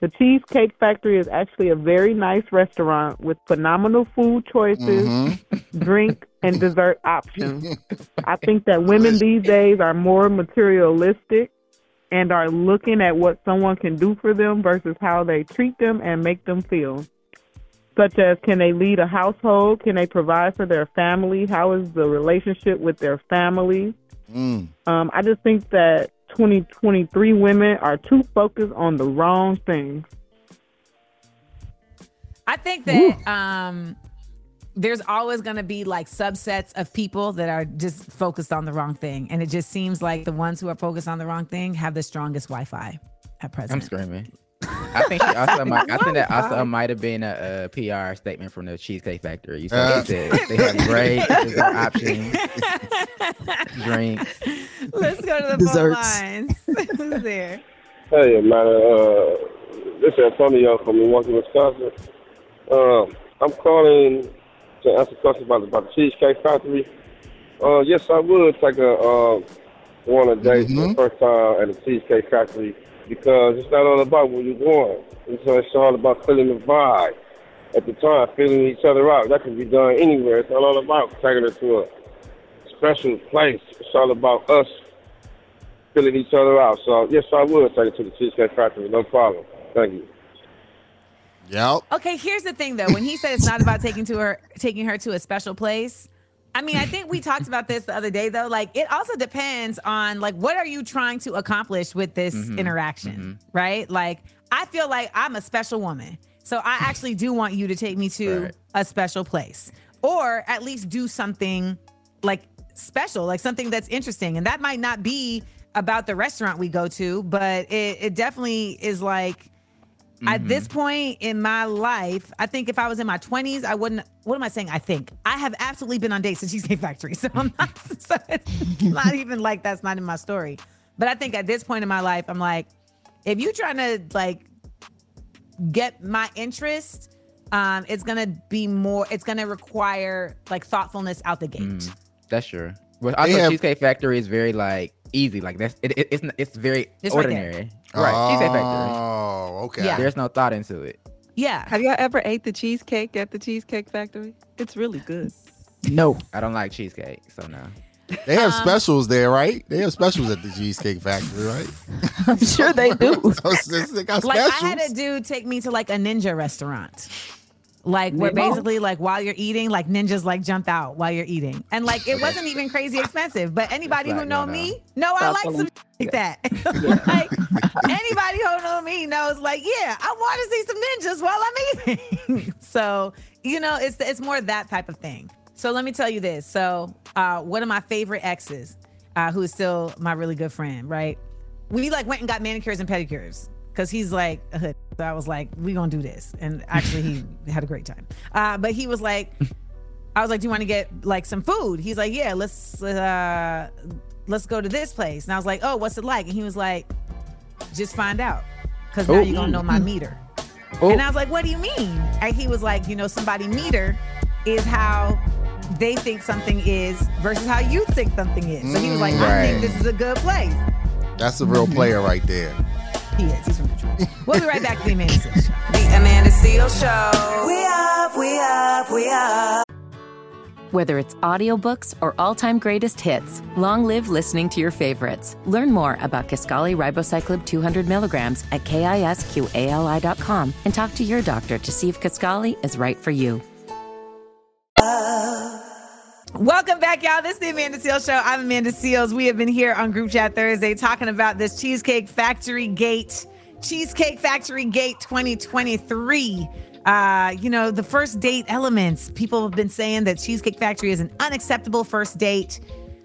The Cheesecake Factory is actually a very nice restaurant with phenomenal food choices, Mm-hmm. drink, and dessert options. (laughs) I think that women these days are more materialistic and are looking at what someone can do for them versus how they treat them and make them feel. Such as can they lead a household? Can they provide for their family? How is the relationship with their family? Mm. Um, I just think that 2023 women are too focused on the wrong things. I think that um there's always going to be like subsets of people that are just focused on the wrong thing and it just seems like the ones who are focused on the wrong thing have the strongest wi-fi at present I'm screaming. I think she also (laughs) might, I think that also might have been a, a PR statement from the Cheesecake Factory. You Uh. said they, said they have great (laughs) dessert options, drinks. let's go to the Desserts. phone lines (laughs) who's there Hey, man. Uh, this is Antonio from Milwaukee, Wisconsin. Um, I'm calling to ask a question about, about the Cheesecake Factory. Uh, yes, I would take a uh, one a date for the first time at the Cheesecake Factory because it's not all about where you're going. It's, it's all about feeling the vibe at the time, feeling each other out. That can be done anywhere. It's not all about taking her to a special place. It's all about us filling each other out. So yes, I would take it to the Cheesecake Factory, no problem. Thank you. Yep. okay here's the thing though when he said it's not about taking to her taking her to a special place I mean, I think we talked about this the other day though. Like it also depends on like what are you trying to accomplish with this Mhm, interaction, right? Like I feel like I'm a special woman. So I actually do want you to take me to Right. a special place or at least do something like special, like something that's interesting. And that might not be about the restaurant we go to, but it, it definitely is like at this point in my life, I think if I was in my 20s, I wouldn't. What am I saying? I think I have absolutely been on dates at Cheesecake Factory, so I'm not. (laughs) So it's not even like that's not in my story. But I think at this point in my life, I'm like, if you're trying to like get my interest, um, it's gonna be more. It's gonna require like thoughtfulness out the gate. Mm, that's true. But also, have- Cheesecake Factory is very like easy. Like that's it, it, it's it's very It's right there. ordinary. Right, Cheesecake Factory. Oh, okay. Yeah. There's no thought into it. Yeah. Have y'all ever ate the cheesecake at the Cheesecake Factory? It's really good. No. I don't like cheesecake, so no. They have Um, specials there, right? They have specials at the Cheesecake Factory, right? (laughs) I'm sure they do. (laughs) So they got Like I had a dude take me to like a ninja restaurant. Like where basically like while you're eating, like ninjas like jump out while you're eating. And like it wasn't even crazy expensive. But anybody who like, know no, no. me, know I like some like that. (laughs) like (laughs) anybody who know me knows like, yeah, I want to see some ninjas while I'm eating. (laughs) so, you know, it's it's more that type of thing. So let me tell you this. So uh one of my favorite exes, uh, who is still my really good friend, right? we like went and got manicures and pedicures because he's like a hood. So I was like, we gonna do this. And actually he (laughs) had a great time. Uh, but he was like, I was like, do you want to get like some food? He's like, yeah, let's uh let's go to this place. And I was like, oh, what's it like? And he was like, just find out. Cause now Oh. you're gonna know my meter. Oh. And I was like, what do you mean? And he was like, you know, somebody meter is how they think something is versus how you think something is. So he was like, I think this is a good place. That's a real player right there. He is. He's from Detroit. We'll be right back to the Amanda Seales Show. The Amanda Seales Show. We up, we up, we up. Whether it's audiobooks or all-time greatest hits, long live listening to your favorites. Learn more about Kisqali Ribociclib 200 milligrams at kisqali.com and talk to your doctor to see if Kisqali is right for you. Uh, Welcome back, y'all. This is the Amanda Seales Show. I'm Amanda Seales. We have been here on Group Chat Thursday talking about this Cheesecake Factory Gate, Cheesecake Factory Gate 2023. Uh, you know, the first date elements. People have been saying that Cheesecake Factory is an unacceptable first date.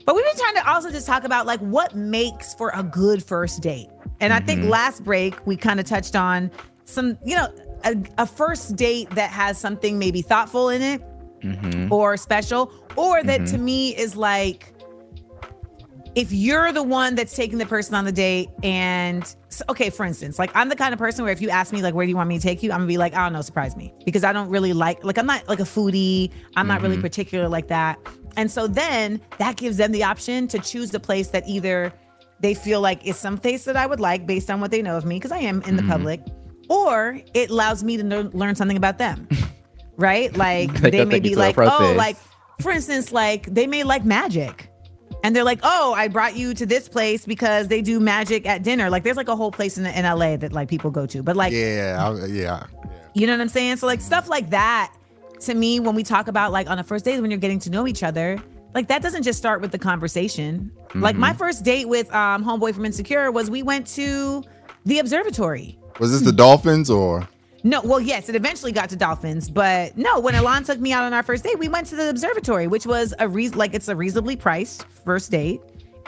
But we've been trying to also just talk about like what makes for a good first date. And I think Mhm. last break we kind of touched on some, you know, a, a first date that has something maybe thoughtful in it Mm-hmm. or special, or that to Mhm. me is like if you're the one that's taking the person on the date and okay for instance like i'm the kind of person where if you ask me like where do you want me to take you i'm gonna be like i don't know surprise me because i don't really like like i'm not like a foodie i'm not really Mhm. particular like that and so then that gives them the option to choose the place that either they feel like is some place that i would like based on what they know of me because i am in the Mhm. public or it allows me to learn something about them (laughs) right (laughs) like They may be like oh process. like for instance like they may like magic and they're like, "Oh, I brought you to this place because they do magic at dinner." Like, there's like a whole place in, in LA that like people go to, but like, yeah, I- yeah. you know what I'm saying? So like stuff like that, to me, when we talk about like on a first date when you're getting to know each other, like that doesn't just start with the conversation. Like my Mhm. first date with um homeboy from Insecure was we went to the observatory. Was this the Dolphins or? No, well, yes, it eventually got to dolphins, but no. When Alon took me out on our first date, we went to the observatory, which was a reason like it's a reasonably priced first date,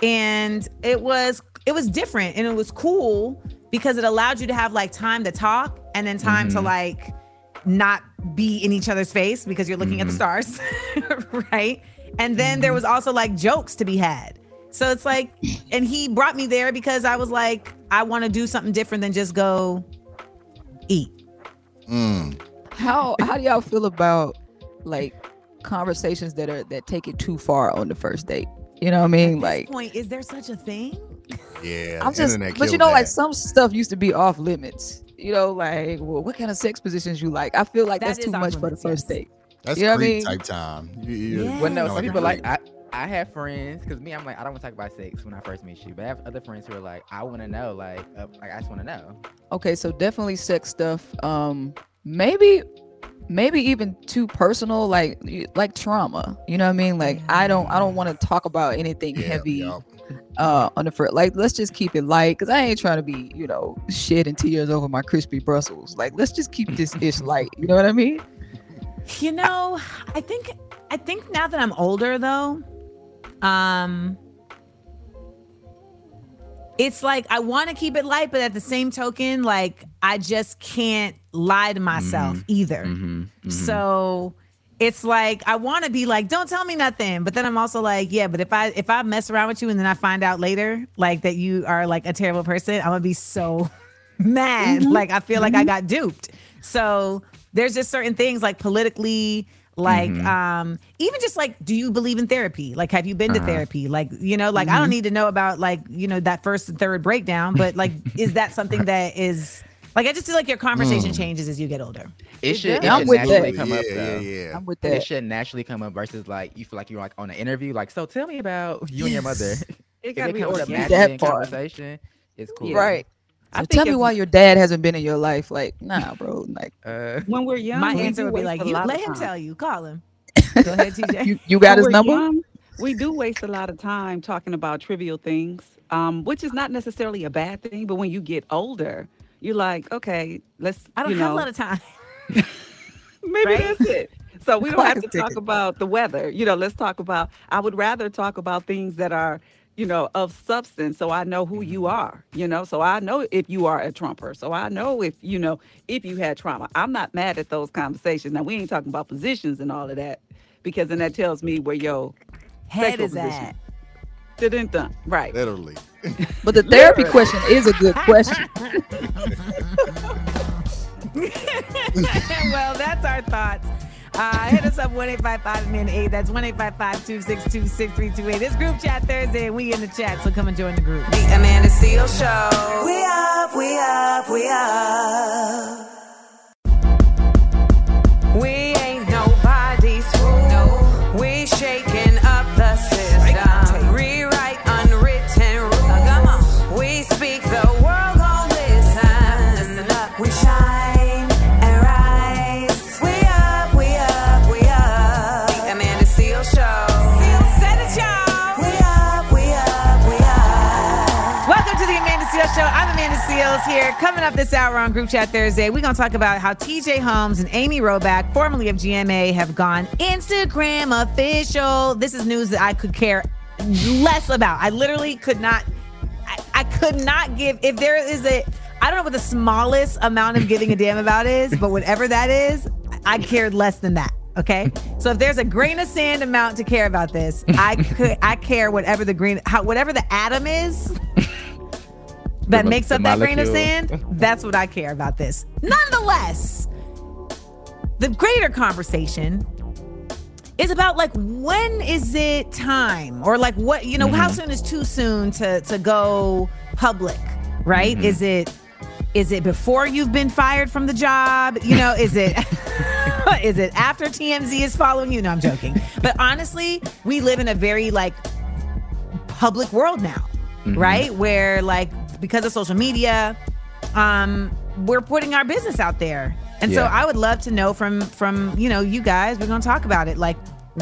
and it was it was different and it was cool because it allowed you to have like time to talk and then time to Mhm. like not be in each other's face because you're looking at the Mhm. stars, (laughs) right? And then there was also like jokes to be had. So it's like, and he brought me there because I was like, I want to do something different than just go eat. Mm. How how do y'all feel about like conversations that are that take it too far on the first date? You know what I mean? Like Point is there such a thing? Yeah, I'm just, but you know, like some stuff used to be off limits. You know, like well, what kind of sex positions you like? I feel like That that's too off much for the limits, first date. That's you know what I creep mean? type time. You, you, Well, no, you know, some like a people like. I. I have friends because me, I'm like I don't want to talk about sex when I first meet you, but I have other friends who are like I want to know, like, uh, like I just want to know. Okay, so definitely sex stuff. Um, maybe, maybe even too personal, like like trauma. You know what I mean? Like I don't, I don't want to talk about anything heavy. Uh, on the front, like let's just keep it light, cause I ain't trying to be, you know, shedding tears over my crispy Brussels. Like let's just keep this ish (laughs) light. You know what I mean? You know, I think I think now that I'm older though, um it's like I want to keep it light, but at the same token, like I just can't lie to myself Mhm. either. Mhm, mhm. So it's like I want to be like, don't tell me nothing, but then I'm also like, yeah, but if I if I mess around with you and then I find out later like that you are like a terrible person, I'm gonna be so (laughs) mad. Mhm. Like I feel like I Mhm. got duped. So there's just certain things like politically, like Mhm. um, even just like, do you believe in therapy? Like, have you been to Uh-huh. therapy? Like, you know, like I don't Mhm. need to know about like you know that first and third breakdown, but like, is that something that is like I just feel like your conversation Mm. changes as you get older. It should, it I'm should with naturally that. come up Yeah, though. yeah, yeah. I'm with that. It that. should naturally come up versus like you feel like you're like on an interview. Like, so tell me about you and your mother. It If gotta be comes up naturally in conversation. It's cool. Right. I So think tell me why your dad hasn't been in your life. Like, nah, bro. Like, Uh, When we're young, My we answer would be like, you let him tell you. Call him. (laughs) Go ahead, TJ. you, you got When his number? young, we do waste a lot of time talking about trivial things, um, which is not necessarily a bad thing. But when you get older, you're like, okay, let's. I don't you have know, a lot of time. (laughs) Maybe Right? that's it. So we (laughs) don't have to talk about the weather. You know, let's talk about. I would rather talk about things that are, you know, of substance, so I know who you mm-hmm. are. You know, so I know if you are a Trumper. So I know if you know if you had trauma. I'm not mad at those conversations. Now we ain't talking about positions and all of that, because then that tells me where your Head sexual is position. at. Dun-dun-dun. Right. Literally. (laughs) But the therapy question is a good question. (laughs) well, that's our thoughts. Uh, hit us up 1 855 min 8. That's 1 855 262 6328. This group chat Thursday, and we in the chat, so come and join the group. The Amanda Seales Show. We up, we up, we up. We Here. Coming up this hour on Group Chat Thursday, we're going to talk about how TJ Holmes and Amy Robach, formerly of GMA, have gone Instagram official. This is news that I could care less about. I literally could not, I, I could not give, if there is a, I don't know what the smallest amount of giving a damn about is, but whatever that is, I cared less than that. Okay, so if there's a grain of sand amount to care about this, I could I care whatever the green how whatever the atom is that The- makes the up that grain of sand. (laughs) That's what I care about this. Nonetheless, the greater conversation is about like when is it time or like what you know how Mm-hmm. soon is too soon to to go public right Mm-hmm. is it is it before you've been fired from the job you know is it (laughs) (laughs) is it after tmz is following you no i'm joking but honestly we live in a very like public world now Mm-hmm. right where like because of social media um we're putting our business out there. And so i would love to know from from you know you guys we're gonna talk about it. Like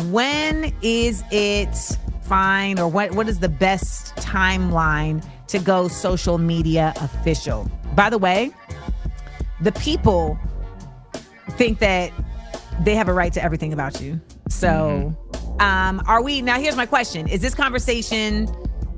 when is it fine or what what is the best timeline to go social media official? By the way the people think that they have a right to everything about you. So um are we now here's my question. Is this conversation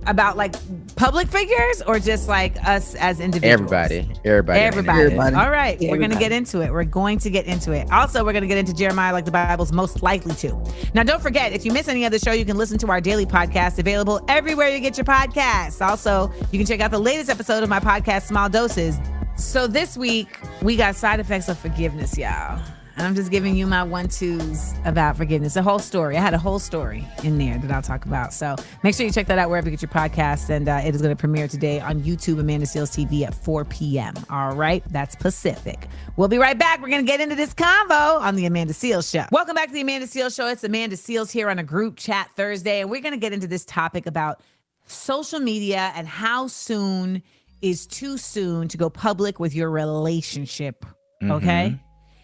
about like public figures or just like us as individuals Everybody, everybody, Everybody. Everybody. All right. Yeah, we're going to get into it. We're going to get into it. Also, we're going to get into Jeremiah like the Bible's most likely to. Now, don't forget, if you miss any of the show, you can listen to our daily podcast available everywhere you get your podcasts. Also, you can check out the latest episode of my podcast, Small Doses. So this week, we got side effects of forgiveness, y'all. I'm just giving you my one twos about forgiveness. A whole story. I had a whole story in there that I'll talk about. So make sure you check that out wherever you get your podcasts. And uh, it is going to premiere today on YouTube, Amanda Seales TV at 4 p.m. All right. That's Pacific. We'll be right back. We're going to get into this convo on the Amanda Seales Show. Welcome back to the Amanda Seales Show. It's Amanda Seales here on a group chat Thursday. And we're going to get into this topic about social media and how soon is too soon to go public with your relationship. Okay.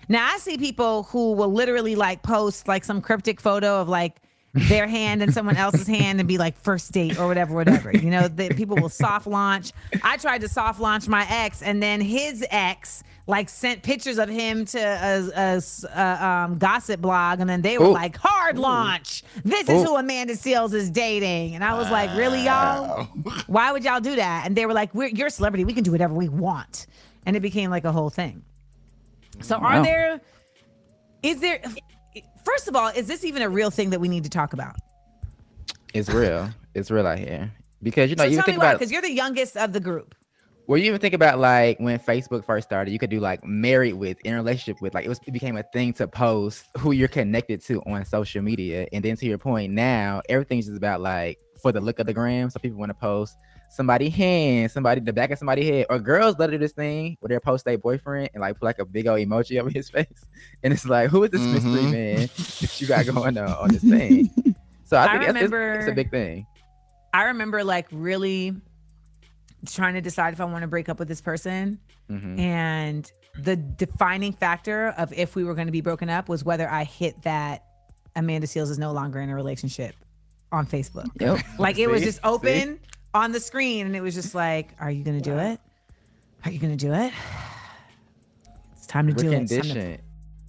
Now I see people who will literally like post like some cryptic photo of like their hand and someone else's hand and be like first date or whatever, whatever. You know, that people will soft launch. I tried to soft launch my ex, and then his ex like sent pictures of him to a, a, a, um, gossip blog, and then they were Ooh. like hard launch. This is who Amanda Seales is dating, and I was like, really, y'all? Why would y'all do that? And they were like, we're you're a celebrity. We can do whatever we want, and it became like a whole thing. So are Wow. there is there first of all, is this even a real thing that we need to talk about? It's real. It's real out here. Because you know, so you tell me think why, about because you're the youngest of the group. well, you even think about like when Facebook first started, you could do like married with, in relationship with, like it was it became a thing to post who you're connected to on social media. And then to your point, now everything's just about like for the look of the gram. So people want to post somebody hand, somebody the back of somebody's head, or girls love to do this thing where they post their boyfriend and like put like a big old emoji (laughs) over his face, and it's like, who is this mystery Mhm. man (laughs) that you got going on on this thing? So I I think it's- it's, it's a big thing. I remember like really trying to decide if I want to break up with this person. Mhm. And the defining factor of if we were going to be broken up was whether I hit that Amanda Seales is no longer in a relationship on Facebook. Yep. Like it was just open on the screen and it was just like, are you to do it? Are you to do it? It's time to We're do it. It's time to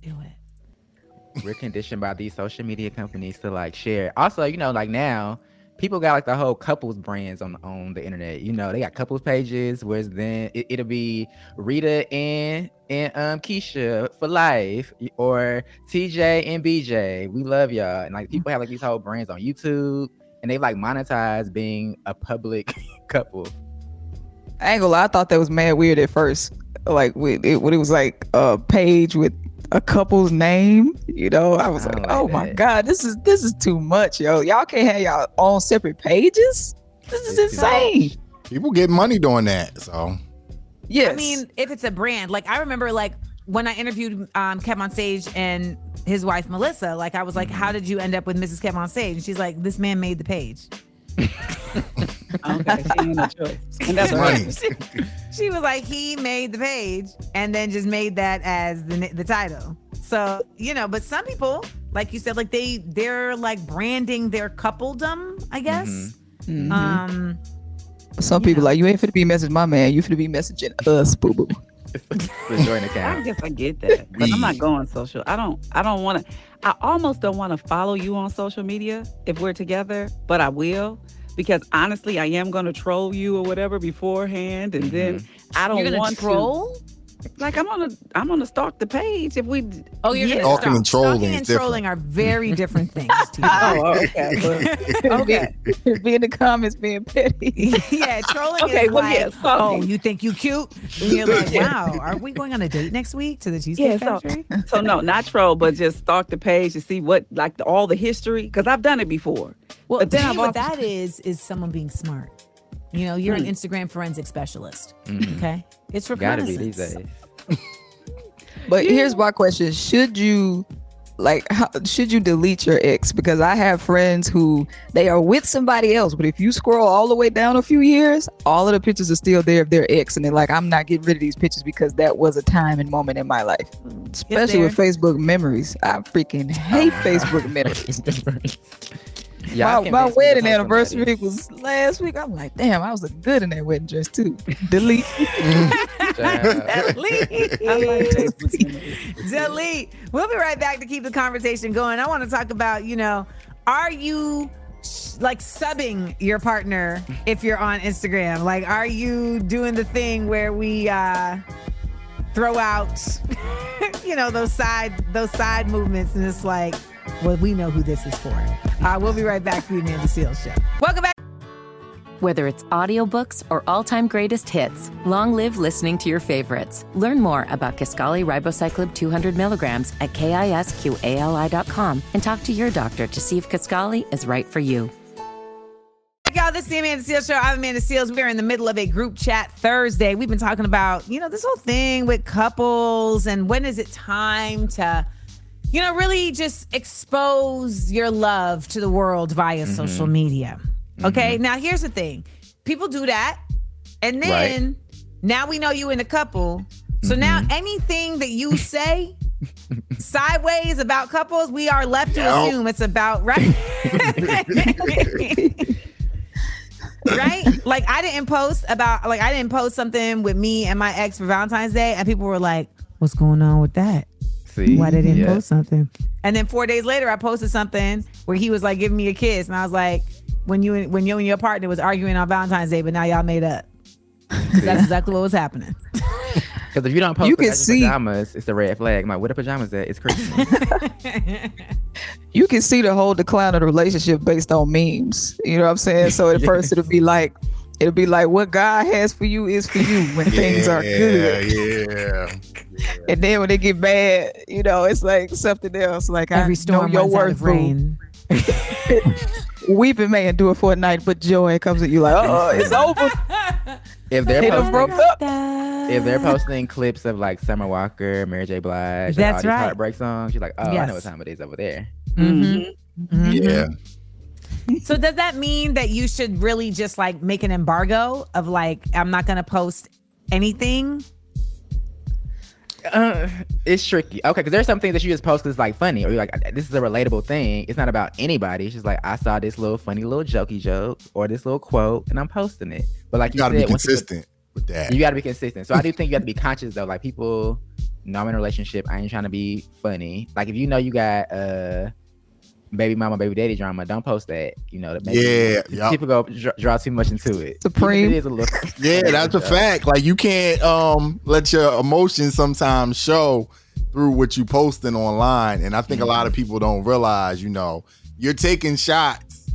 do it. we're conditioned by these social media companies to like share. Also, you know, like now, people got like the whole couples brands on on the internet. You know, they got couples pages, whereas then it, it'll be Rita and and um Keisha for life, or TJ and BJ. We love y'all, and like people have like these whole brands on YouTube, and they like monetize being a public (laughs) couple. I ain't gonna lie, I thought that was mad weird at first. Like with it, when it was like a page with a couple's name, you know, I was I like, don't like oh my that. god, this is this is too much, yo. Y'all can't have y'all own separate pages. This is It's insane. People get money doing that. So Yes. I mean, if it's a brand, like I remember, like when I interviewed um, KevOnStage and his wife Melissa, like I was like, "How did you end up with Mrs. KevOnStage?" And she's like, "This man made the page." (laughs) Okay, she ain't no choice. And that's money. right. (laughs) (laughs) she was like, "He made the page and then just made that as the the title." So you know, but some people, like you said, like they they're like branding their coupledom, I guess. Mhm. Um, Some people like you ain't finna be messaging my man. You finna be messaging us, boo boo. (laughs) the joint I account. guess I get that, but I'm not going social. I don't. I don't want to. I almost don't want to follow you on social media if we're together, but I will because honestly, I am going to troll you or whatever beforehand, and then I don't You're gonna want troll? to. Like I'm gonna, I'm gonna stalk the page if we. Oh, you're yeah. gonna Stalking stop. and trolling Stalking is and different. trolling are very different things. (laughs) Oh, okay. (laughs) well, okay. (laughs) be in the comments being petty. yeah, trolling Okay, is well, like, yeah, oh, you think you cute? And you're like, wow, are we going on a date next week to the Cheesecake Yeah, so, Factory? so no, not troll, but just stalk the page to see what like the, all the history because I've done it before. Well, But then what also- that is is someone being smart. You know, you're an Hmm. Instagram forensic specialist. Mhm. Okay, it's for Gotta be these reconnaissance. days. (laughs) But here's my question: Should you, like, how, should you delete your ex? Because I have friends who they are with somebody else, but if you scroll all the way down a few years, all of the pictures are still there of their ex, and they're like, I'm not getting rid of these pictures because that was a time and moment in my life. Especially with Facebook memories, I freaking hate Facebook (laughs) memories. Yeah, my my wait for you to wedding post anniversary was last week. I'm like, damn, I was looking good in that wedding dress too. Delete. Child. (laughs) Delete. Like Delete. We'll be right back to keep the conversation going. I want to talk about, you know, are you like subbing your partner if you're on Instagram? Like, are you doing the thing where we uh throw out, (laughs) you know, those side those side movements, and it's like, well, we know who this is for. Uh, we'll be right back for the Amanda Seales show. Welcome back. Whether it's audiobooks or all-time greatest hits, long live listening to your favorites. Learn more about Kisqali Ribociclib 200 milligrams at kisqali.com and talk to your doctor to see if Kisqali is right for you. Hey, Y'all, this is the Amanda Seales Show. I'm Amanda Seales. We're in the middle of a group chat Thursday. We've been talking about, you know, this whole thing with couples and when is it time to, you know, really just expose your love to the world via mm-hmm. social media. Okay. Mm-hmm. Now, here's the thing people do that. And then now we know you in a couple. So now mm-hmm. anything that you say (laughs) sideways about couples, we are left to assume it's about, right? (laughs) right? Like I didn't post about like I didn't post something with me and my ex for Valentine's Day, and people were like, "What's going on with that? See? Why they didn't Yeah. post something?" And then four days later, I posted something where he was like giving me a kiss, and I was like, "When you and- when you and your partner was arguing on Valentine's Day, but now y'all made up." (laughs) that's exactly what was happening. (laughs) Because if you don't post You you can see- pajamas, it's a red flag. I'm like, what are pajamas at? It's Christmas. you can see the whole decline of the relationship based on memes. You know what I'm saying? So at (laughs) first it'll be like it'll be like what God has for you is for you when things are good. Yeah, yeah. (laughs) And then when they get bad, you know, it's like something else. Like Every I storm know your runs out worth, of rain. boo. (laughs) Weeping may endure for a night, but joy comes at you like, oh, (laughs) it's over. if they're They posting, if they're posting clips of like Summer Walker, Mary J. Blige, That's all these right. heartbreak songs, she's like, oh, I know what time it is over there. Mm-hmm. yeah. So does that mean that you should really just like make an embargo of like I'm not gonna post anything? Uh, it's tricky. Okay, because there's some things that you just post because it's like funny, or you're like, this is a relatable thing. It's not about anybody. It's just like I saw this little funny little jokey joke or this little quote, and I'm posting it. But like You you, gotta be said, you consistent with that. You got to be consistent. So I do think you have to be conscious though. Like people know I'm in a relationship. I ain't trying to be funny. Like if you know you got uh baby mama, baby daddy drama, don't post that. You know that maybe Yeah, yup. people go dr- draw too much into it. Supreme. It is a little. (laughs) Yeah, (laughs) that's a fact. Like you can't um let your emotions sometimes show through what you posting online. And I think a lot of people don't realize, you know, you're taking shots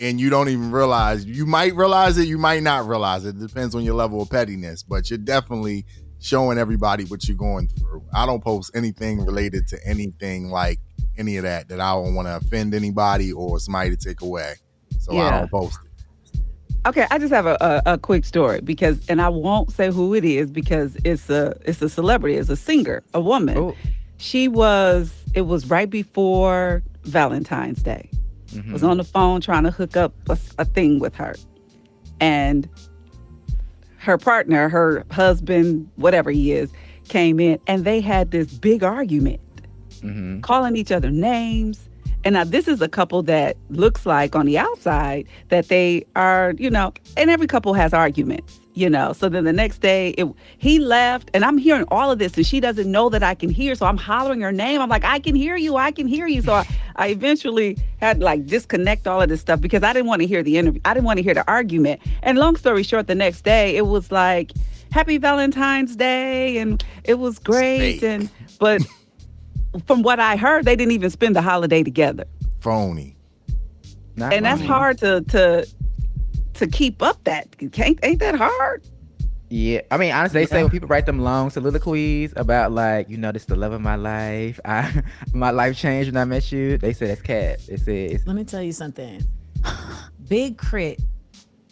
and you don't even realize you might realize it, you might not realize it. It depends on your level of pettiness, but you're definitely showing everybody what you're going through. I don't post anything related to anything like any of that that I don't want to offend anybody or somebody to take away. So I don't post it. Okay, I just have a, a, a quick story because, and I won't say who it is because it's a it's a celebrity, it's a singer, a woman. Oh. She was. It was right before Valentine's Day. Mhm. Was on the phone trying to hook up a, a thing with her, and her partner, her husband, whatever he is, came in, and they had this big argument, Mhm. calling each other names. And now this is a couple that looks like on the outside that they are, you know, and every couple has arguments, you know. So then the next day it, he left and I'm hearing all of this and she doesn't know that I can hear. So I'm hollering her name. I'm like, I can hear you. I can hear you. So I, I eventually had to like disconnect all of this stuff because I didn't want to hear the interview. I didn't want to hear the argument. And long story short, the next day it was like, happy Valentine's Day. And it was great. And, but (laughs) from what I heard, they didn't even spend the holiday together. Phony. Not and that's phony. hard to to to keep up that can't ain't that hard Yeah, I mean, honestly, they say when people write them long soliloquies about like, you know, this is the love of my life. (laughs) I my life changed when I met you. They say that's cat. They say it's Let me tell you something. Big Crit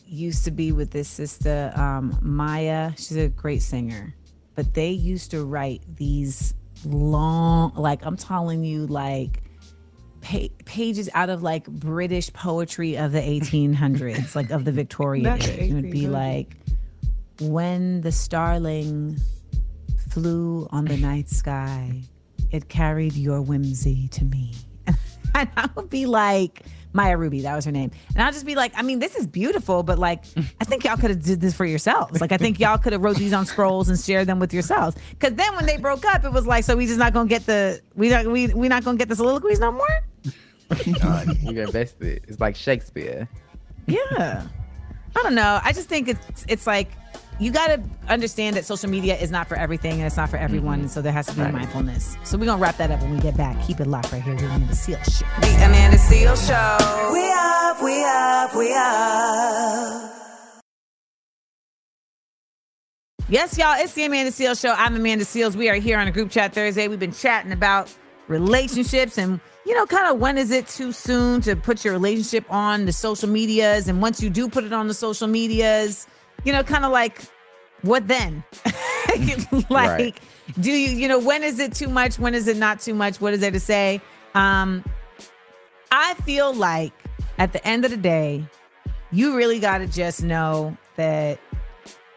used to be with this sister, um, Maya. She's a great singer. But they used to write these long, like I'm telling you, like pa- pages out of like British poetry of the 1800s, like of the Victorian age. It would be like, when the starling flew on the night sky, it carried your whimsy to me. (laughs) and I would be like, Maya Ruby, that was her name. And I'll just be like, I mean, this is beautiful, but like, I think y'all could have did this for yourselves. Like, I think y'all could have wrote these on scrolls and shared them with yourselves. Because then when they broke up, it was like, so we just not gonna get the we not we we not gonna get the soliloquies no more. you're invested. It's like Shakespeare. Yeah. I don't know. I just think it's it's like you got to understand that social media is not for everything and it's not for everyone, and so there has to be Right. mindfulness. So we're gonna wrap that up when we get back. Keep it locked right here. You're in the Seales Show. The Amanda Seales Show. We up, we up, we up. Yes, y'all, it's the Amanda Seales Show. I'm Amanda Seales. We are here on a group chat Thursday. We've been chatting about relationships and, you know, kind of when is it too soon to put your relationship on the social medias? And once you do put it on the social medias, you know, kind of like, what then? (laughs) (laughs) like, Right. do you, you know, when is it too much? When is it not too much? What is there to say? Um, I feel like at the end of the day, you really got to just know that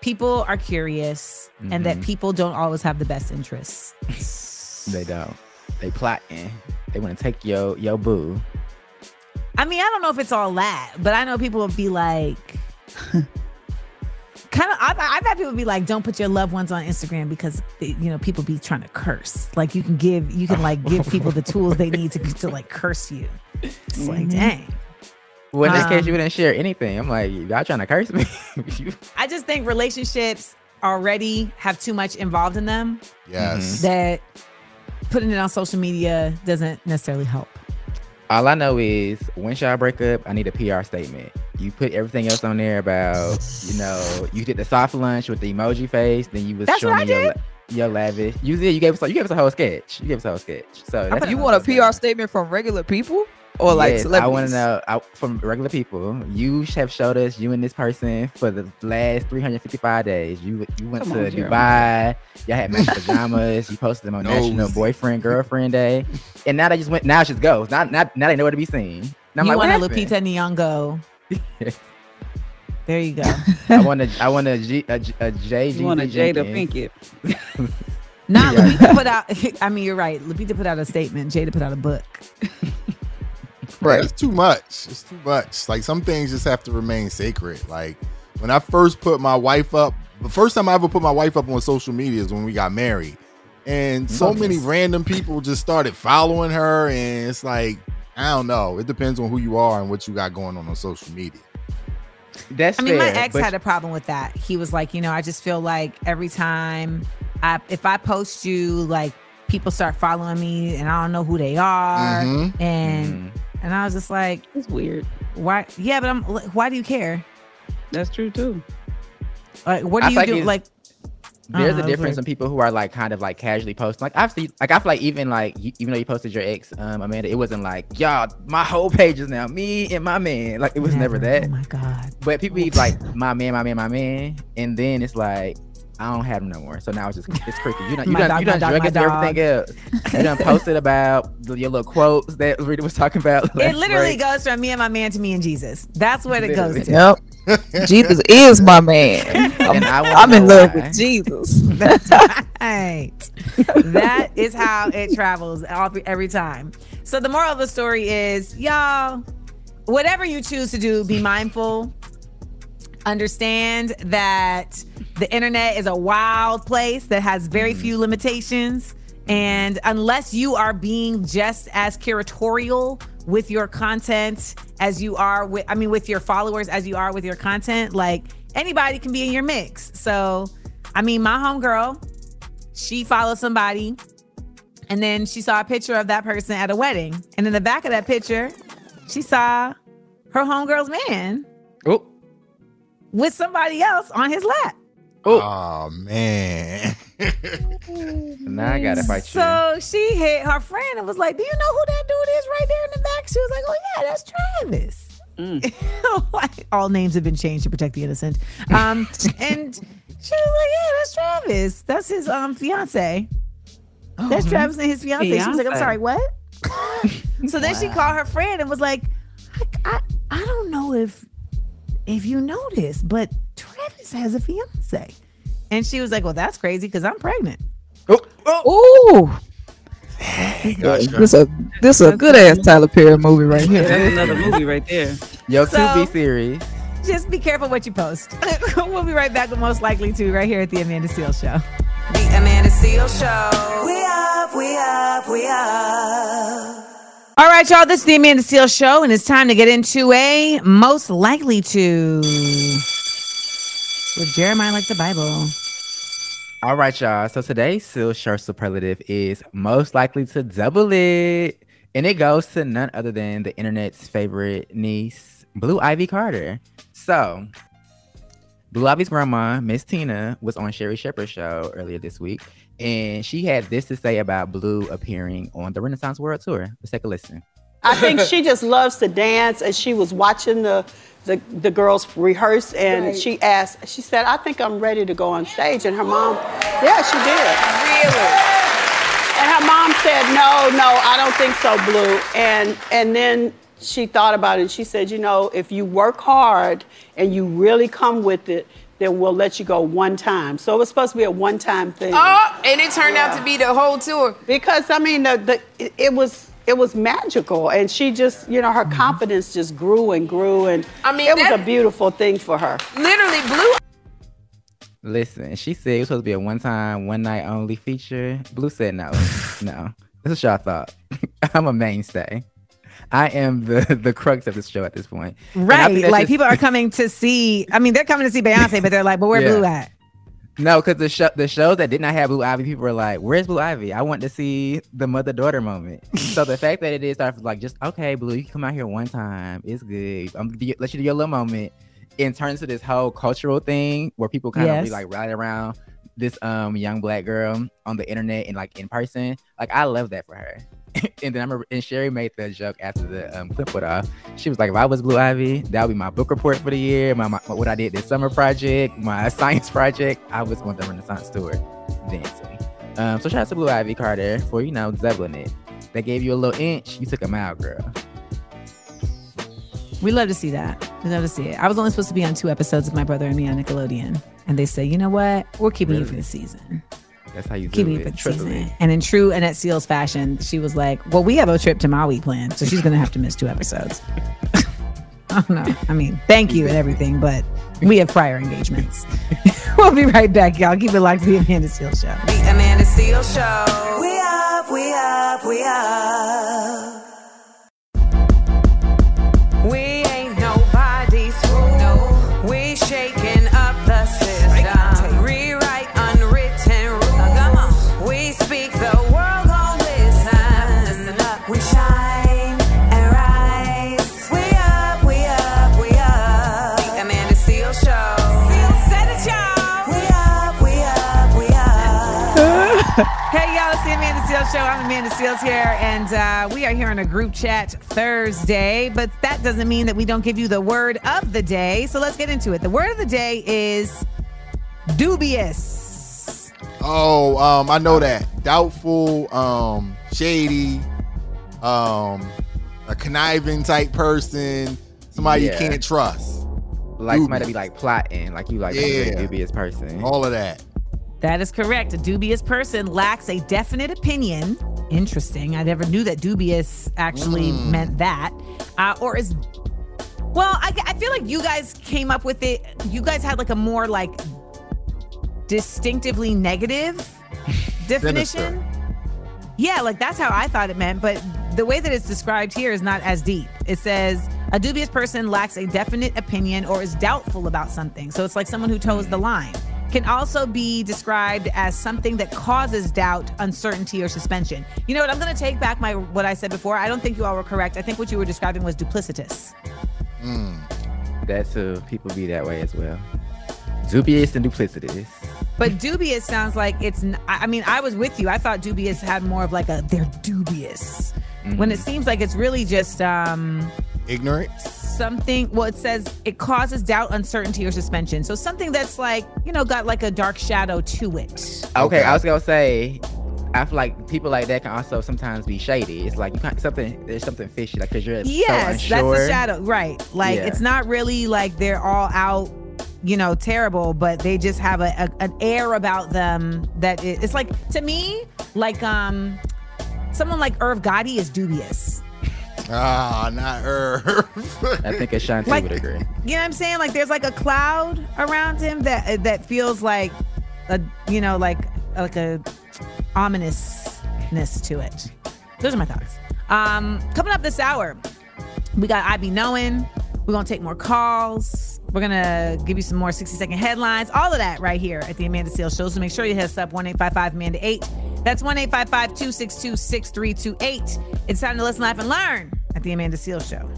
people are curious and that Mhm. people don't always have the best interests. (laughs) They don't. They plotting. They want to take your your boo. I mean, I don't know if it's all that, but I know people will be like, kind of. I've, I've had people be like, "Don't put your loved ones on Instagram because you know people be trying to curse. Like you can give, you can like give (laughs) people the tools they need to to like curse you. It's like, Mhm. dang. Well, in this case, Um, you wouldn't share anything. I'm like, y'all trying to curse me? (laughs) I just think relationships already have too much involved in them. Yes. That putting it on social media doesn't necessarily help. All I know is when y'all break up, I need a PR statement. You put everything else on there about, you know, you did the soft lunch with the emoji face, then you was That's showing what I me your, your lavish. You did. You gave us. You gave us a whole sketch. You gave us a whole sketch. So that's you want a PR statement from regular people or like Yes, I want to know I, from regular people. You have showed us you and this person for the last 355 days. You you went Come to on, Dubai. Y'all had matching (laughs) pajamas. You posted them on National Nosy. Boyfriend Girlfriend Day, and now they just went. Now it just goes. Now now, now they nowhere to be seen. And I'm you like, want a what happened? Lupita Nyong'o. (laughs) there you go. I want to. I want a G a, G- a J. You want a Jesus Jada Jenkins. Pinkett. Nah, Yeah. Lupita put out. (laughs) I mean, you're right. Lupita put out a statement. Jada put out a book. (laughs) Right. It's too much. It's too much. Like some things just have to remain sacred. Like when I first put my wife up, the first time I ever put my wife up on social media is when we got married. And so many random people just started following her. And it's like, I don't know. It depends on who you are and what you got going on on social media. That's I mean, my ex had a problem with that. He was like, you know, I just feel like every time I, if I post you, like people start following me, and I don't know who they are, Mhm. and and I was just like, it's weird. Why? Yeah, but I'm. Why do you care? That's true too. Like, what do feel you do? Like, There's Uh, a I was difference like- in people who are like kind of like casually posting. Like I've seen, like I feel like even like you, even though you posted your ex, um, Amanda, it wasn't like y'all. My whole page is now me and my man. Like it was never, that. Oh my god. But people be like my man, my man, my man, and then it's like I don't have him no more. So now it's just it's cricket. You done you done dog, you done dog, drug my everything else. You done (laughs) posted about the- your little quotes that Rita was talking about. it literally break. goes from me and my man to me and Jesus. That's what it goes to. Literally. (laughs) Jesus is my man. I'm, And I I'm in love why. with Jesus. (laughs) That's right. that is how it travels all, every time. So the moral of the story is, y'all, whatever you choose to do, be mindful. Understand that the internet is a wild place that has very mm. few limitations. And unless you are being just as curatorial with your content as you are with, I mean, with your followers as you are with your content, like anybody can be in your mix. So, I mean, my homegirl, she followed somebody and then she saw a picture of that person at a wedding. And in the back of that picture, she saw her homegirl's man Oh, with somebody else on his lap. Oh man. now I gotta fight you. So she hit her friend and was like, Do you know who that dude is right there in the back? She was like, Oh, yeah, that's Travis. (laughs) Like, All names have been changed to protect the innocent. Um, (laughs) and she was like, Yeah, that's Travis. That's his um fiance. That's Travis and his fiance. She was like, I'm sorry, what? (laughs) so then she called her friend and was like, I, I, I don't know if if you know this, but Travis has a fiance. And she was like, Well, that's crazy because I'm pregnant. Oh, oh. Ooh. This a this is a good ass Tyler Perry movie right here. That's another movie right there. Yo, So- to be serious. Just be careful what you post. (laughs) we'll be right back with most likely to right here at the Amanda Seales Show. The Amanda Seales Show. We up, we up, we up. All right, y'all. This is the Amanda Seales Show, and it's time to get into a most likely to with Jeremiah like the Bible. All right, y'all. So today's Seales Show superlative is most likely to double it. And it goes to none other than the internet's favorite niece, Blue Ivy Carter. So, Blue Ivy's grandma, Miss Tina, was on Sherri Shepherd's show earlier this week. And she had this to say about Blue appearing on the Renaissance World Tour. Let's take a listen. I think she just loves to dance, and she was watching the the, the girls rehearse, and Right. she asked, she said, "I think I'm ready to go on stage," and her mom, yeah, she did. Really? And her mom said, "No, no, I don't think so, Blue." And and then she thought about it. and She said, "You know, if you work hard and you really come with it." Then we'll let you go one time. So it was supposed to be a one-time thing. Oh, and it turned out to be the whole tour. Because I mean, the, the it, it was it was magical, and she just you know her mm-hmm. confidence just grew and grew, and I mean, it was a beautiful thing for her. Literally, Blue Listen, she said it was supposed to be a one time, one night only feature. Blue said no. (laughs) no. This is what y'all thought. (laughs) I'm a mainstay. I am the the crux of this show at this point. Right. Like just- people are coming to see, I mean, they're coming to see Beyonce, but they're like, but where (laughs) Yeah. Blue at? No, because the show the shows that did not have Blue Ivy, people were like, "Where's Blue Ivy? I want to see the mother daughter moment." so the (laughs) fact that it is like just okay, Blue, you can come out here one time, it's good. I'm gonna let you do your little moment, and turns to this whole cultural thing where people kind of Yes. be like rally around this um young black girl on the internet and like in person. Like I love that for her. (laughs) and then I remember, and Sherri made the joke after the um, clip went off. She was like, "If I was Blue Ivy, that would be my book report for the year. My, my what I did this summer project, my (laughs) science project. I was on the Renaissance tour, dancing." Um, so shout out to Blue Ivy Carter for you know doubling it. They gave you a little inch, you took a mile, girl. We love to see that. We love to see it. I was only supposed to be on two episodes of My Brother and Me on Nickelodeon. And they say, you know what? We're keeping you for the season. That's how you do Keeping it. for the Triple season. And in true Annette Seales fashion, she was like, well, we have a trip to Maui planned. So she's going to have to miss two episodes. I don't know. I mean, thank you and everything, but we have prior engagements. (laughs) we'll be right back, y'all. Keep it locked to the Amanda Seales Show. The Amanda Seales Show. We up, we up, we up. Show. I'm Amanda Seales here, and uh, we are here on a group chat Thursday, but that doesn't mean that we don't give you the word of the day. So let's get into it. The word of the day is dubious. Oh, um, I know that. Doubtful, um, shady, um, a conniving type person, somebody Yeah. you can't trust. like somebody be like plotting, like you like a Yeah. very dubious person. All of that. That is correct. A dubious person lacks a definite opinion. Interesting. I never knew that dubious actually Mm. meant that. Uh, or is, well, I, I feel like you guys came up with it. You guys had like a more like distinctively negative (laughs) definition. Yeah, like that's how I thought it meant. But the way that it's described here is not as deep. It says a dubious person lacks a definite opinion or is doubtful about something. So it's like someone who toes the line. Can also be described as something that causes doubt, uncertainty, or suspension. You know what? I'm going to take back my what I said before. I don't think you all were correct. I think what you were describing was duplicitous. That's too. People be that way as well. Dubious and duplicitous. But dubious sounds like it's. n- I I mean, I was with you. I thought dubious had more of like a they're dubious, when it seems like it's really just um ignorant. Something. Well, it says it causes doubt, uncertainty, or suspension. So something that's like you know got like a dark shadow to it. Okay, I was gonna say, I feel like people like that can also sometimes be shady. It's like you can't something. There's something fishy, like because you're Yes, so that's unsure. the shadow. Right. Like Yeah. it's not really like they're all out, you know, terrible, but they just have a, a an air about them that it, it's like to me, like um someone like Irv Gotti is dubious. Ah, not her. (laughs) I think Ashanti Like- would agree. You know what I'm saying? Like there's like a cloud around him that that feels like a you know like like a ominousness to it. Those are my thoughts. Um, coming up this hour, we got I be knowing. We're gonna take more calls. We're gonna give you some more 60 second headlines. All of that right here at the Amanda Seales Show. So make sure you hit us up 1 Amanda 8. That's 1 262 6328. It's time to listen, laugh, and learn at the Amanda Seales Show.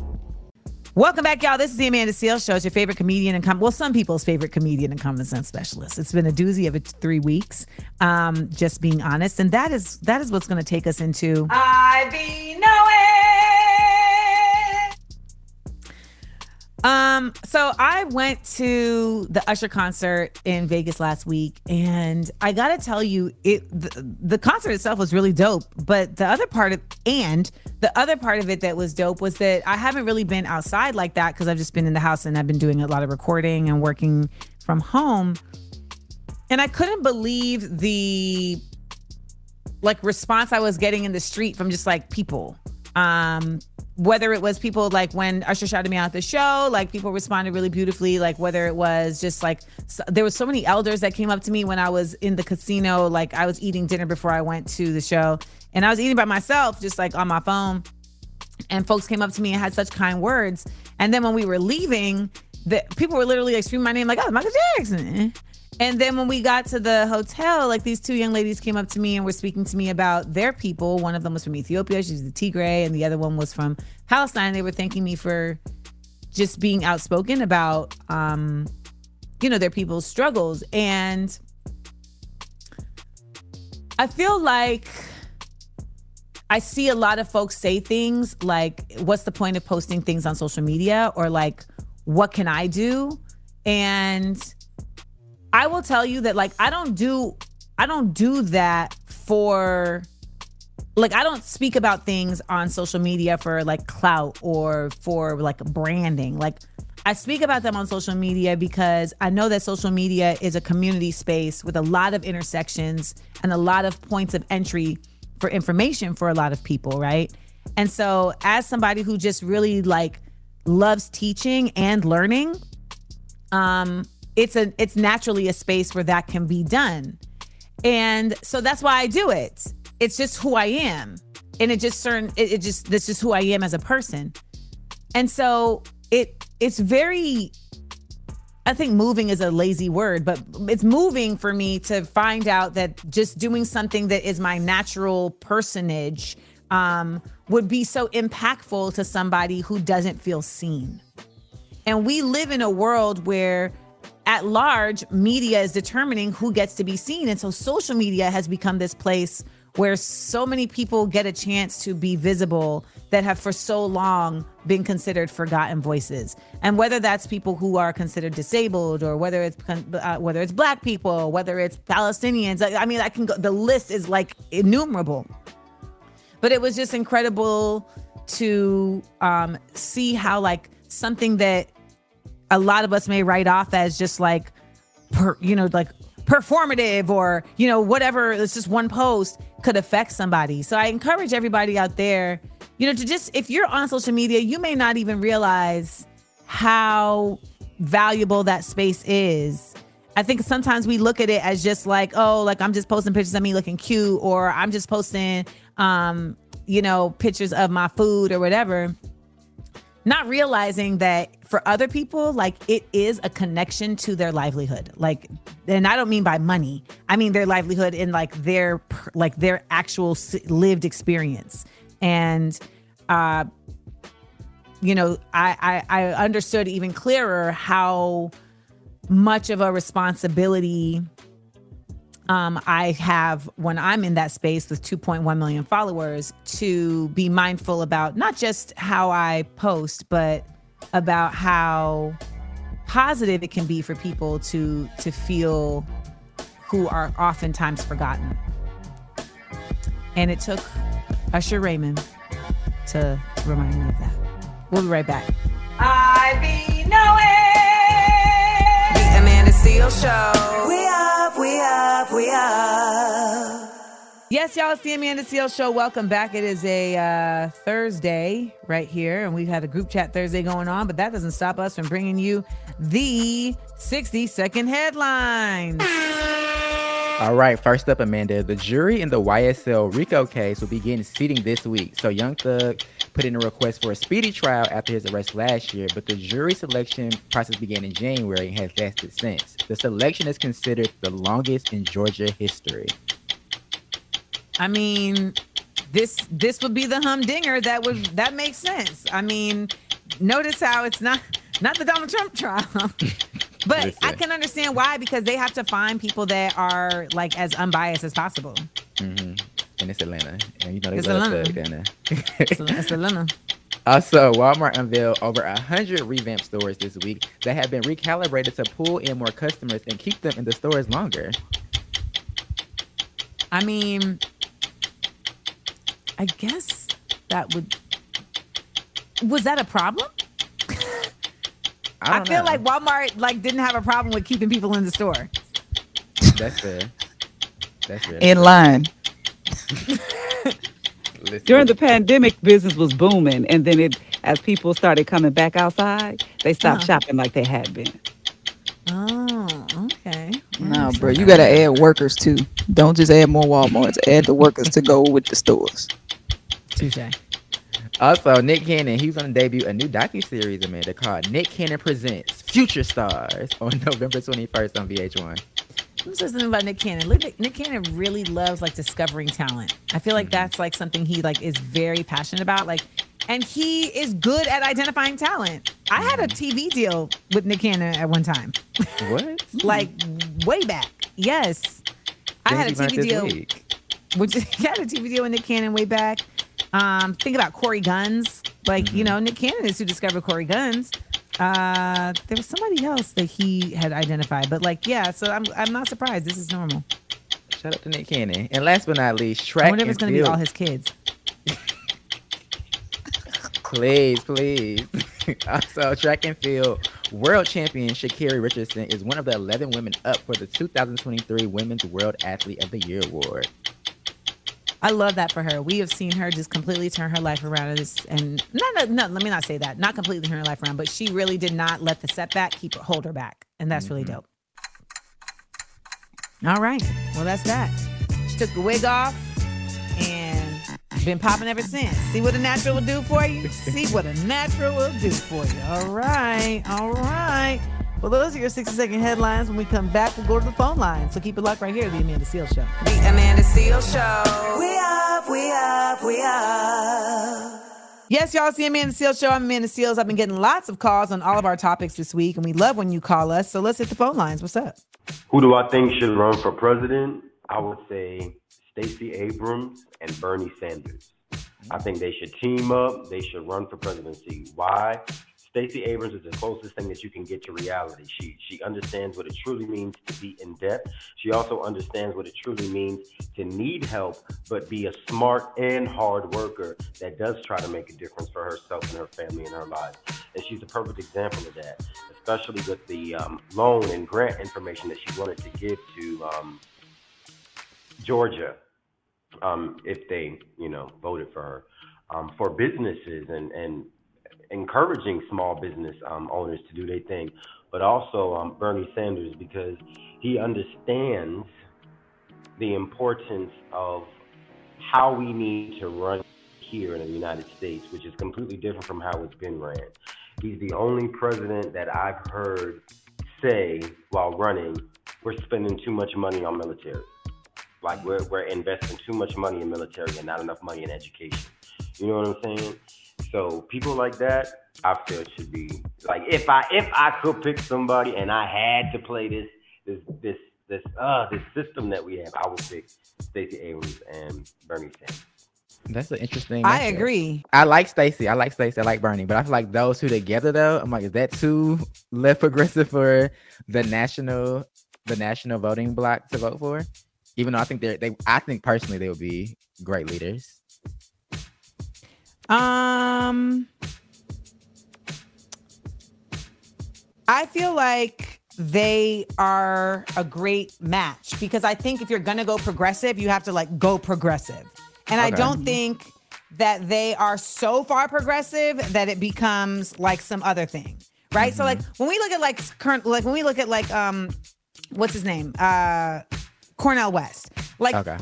Welcome back, y'all. This is the Amanda Seales Show. It's your favorite comedian and com- well, some people's favorite comedian and common sense specialist. It's been a doozy of a three weeks. Um, just being honest, and that is that is what's going to take us into. I be knowing. Um, so I went to the Usher concert in Vegas last week, and I gotta tell you, it the, the concert itself was really dope. But the other part of and the other part of it that was dope was that I haven't really been outside like that because I've just been in the house and I've been doing a lot of recording and working from home. And I couldn't believe the like response I was getting in the street from just like people. Um, whether it was people like when Usher shouted me out the show, like people responded really beautifully. Like whether it was just like so, there was so many elders that came up to me when I was in the casino. Like I was eating dinner before I went to the show, and I was eating by myself, just like on my phone. And folks came up to me and had such kind words. And then when we were leaving, the people were literally like screaming my name, like, "Oh, Michael Jackson." And then when we got to the hotel, like these two young ladies came up to me and were speaking to me about their people. One of them was from Ethiopia, she's the Tigray, and the other one was from Palestine. They were thanking me for just being outspoken about um, you know, their people's struggles. And I feel like I see a lot of folks say things like, what's the point of posting things on social media? Or like, what can I do? And I will tell you that like I don't do I don't do that for like I don't speak about things on social media for like clout or for like branding. Like I speak about them on social media because I know that social media is a community space with a lot of intersections and a lot of points of entry for information for a lot of people, right? And so as somebody who just really like loves teaching and learning, um it's a it's naturally a space where that can be done. And so that's why I do it. It's just who I am. And it just certain it, it just this is who I am as a person. And so it it's very I think moving is a lazy word, but it's moving for me to find out that just doing something that is my natural personage um, would be so impactful to somebody who doesn't feel seen. And we live in a world where, at large, media is determining who gets to be seen. And so social media has become this place where so many people get a chance to be visible that have for so long been considered forgotten voices. And whether that's people who are considered disabled or whether it's uh, whether it's black people, whether it's Palestinians, I I mean I can go the list is like innumerable. But it was just incredible to um, see how like something that a lot of us may write off as just like, per, you know, like performative or you know whatever. It's just one post could affect somebody. So I encourage everybody out there, you know, to just if you're on social media, you may not even realize how valuable that space is. I think sometimes we look at it as just like, oh, like I'm just posting pictures of me looking cute, or I'm just posting, um, you know, pictures of my food or whatever. Not realizing that for other people, like it is a connection to their livelihood. Like, and I don't mean by money. I mean their livelihood in like their like their actual lived experience. And uh, you know, I, I I understood even clearer how much of a responsibility um, I have when I'm in that space with 2.1 million followers to be mindful about not just how I post, but about how positive it can be for people to to feel who are oftentimes forgotten. And it took Usher Raymond to remind me of that. We'll be right back. I be knowing. The Seales Show. We up, we up, we up. Yes, y'all, it's the Amanda Seales Show. Welcome back. It is a uh, Thursday right here, and we've had a group chat Thursday going on, but that doesn't stop us from bringing you the 60 second headlines. All right, first up, Amanda. The jury in the YSL RICO case will begin seating this week. So Young Thug put in a request for a speedy trial after his arrest last year, but the jury selection process began in January and has lasted since. The selection is considered the longest in Georgia history. I mean, this this would be the humdinger that would that makes sense. I mean, notice how it's not not the Donald Trump trial. (laughs) but I can understand why because they have to find people that are like as unbiased as possible. hmm And it's Atlanta. And you know they It's love Atlanta. Thug down there. It's, it's Atlanta. (laughs) Also, Walmart unveiled over 100 revamped stores this week that have been recalibrated to pull in more customers and keep them in the stores longer. I mean, I guess that would was that a problem? I, I, don't feel know. like Walmart like didn't have a problem with keeping people in the store. That's fair. That's fair. in line. (laughs) During the pandemic, business was booming, and then it, as people started coming back outside, they stopped Uh-huh. shopping like they had been. Oh, okay. No, bro, you gotta add workers too. Don't just add more Walmarts. Add the workers to go with the stores. Touche. Also, Nick Cannon, he's going to debut a new docu-series, Amanda, called Nick Cannon Presents Future Stars on (laughs) November 21st on VH1. Let me say something about Nick Cannon. Nick, Nick Cannon really loves like discovering talent. I feel like mm-hmm. that's like something he like is very passionate about. Like, and he is good at identifying talent. I had a mm-hmm. TV deal with Nick Cannon at one time. What? (laughs) like way back. Yes, I had a TV deal. Which (laughs) he had a TV deal with Nick Cannon way back. Um, think about Corey Gunz. Like you know, Nick Cannon is who discovered Corey Gunz. Uh, there was somebody else that he had identified, but like yeah. So I'm I'm not surprised. This is normal. Shout out to Nick Cannon. And last but not least, I track wonder if it's gonna be all his kids. Please, please. (laughs) also, track and field world champion Sha'Carri Richardson is one of the 11 women up for the 2023 Women's World Athlete of the Year award. I love that for her. We have seen her just completely turn her life around, and no, no, no. Let me not say that. Not completely turn her life around, but she really did not let the setback keep hold her back, and that's really mm-hmm. dope. All right, well that's that. She took the wig off and been popping ever since. See what a natural will do for you. See what a natural will do for you. All right, all right. Well, those are your 60 second headlines. When we come back, we'll go to the phone line. So keep it locked right here, the Amanda Seales Show. The Amanda Seales Show. We up, we up, we up. Yes, y'all see Amanda Seales show. I'm Amanda Seales. I've been getting lots of calls on all of our topics this week, and we love when you call us. So let's hit the phone lines. What's up? Who do I think should run for president? I would say Stacey Abrams and Bernie Sanders. I think they should team up. They should run for presidency. Why? Stacey Abrams is the closest thing that you can get to reality. She she understands what it truly means to be in debt. She also understands what it truly means to need help, but be a smart and hard worker that does try to make a difference for herself and her family and her lives. And she's a perfect example of that. Especially with the um, loan and grant information that she wanted to give to um, Georgia, um, if they, you know, voted for her, um, for businesses and, and encouraging small business um, owners to do their thing, but also um, Bernie Sanders because he understands the importance of how we need to run here in the United States, which is completely different from how it's been ran. He's the only president that I've heard say while running, we're spending too much money on military. Like we're, we're investing too much money in military and not enough money in education. You know what I'm saying? So people like that, I feel should be like if I if I could pick somebody and I had to play this this this this uh this system that we have, I would pick Stacey Abrams and Bernie Sanders. That's an interesting. I matchup. agree. I like Stacey. I like Stacey. I like Bernie. But I feel like those two together, though, I'm like, is that too left progressive for the national, the national voting block to vote for? Even though I think they're, they, I think personally they would be great leaders. Um, I feel like they are a great match because I think if you're gonna go progressive, you have to like go progressive, and I don't think that they are so far progressive that it becomes like some other thing, right? So like when we look at like current, like when we look at like um, what's his name, uh, Cornel West, like okay.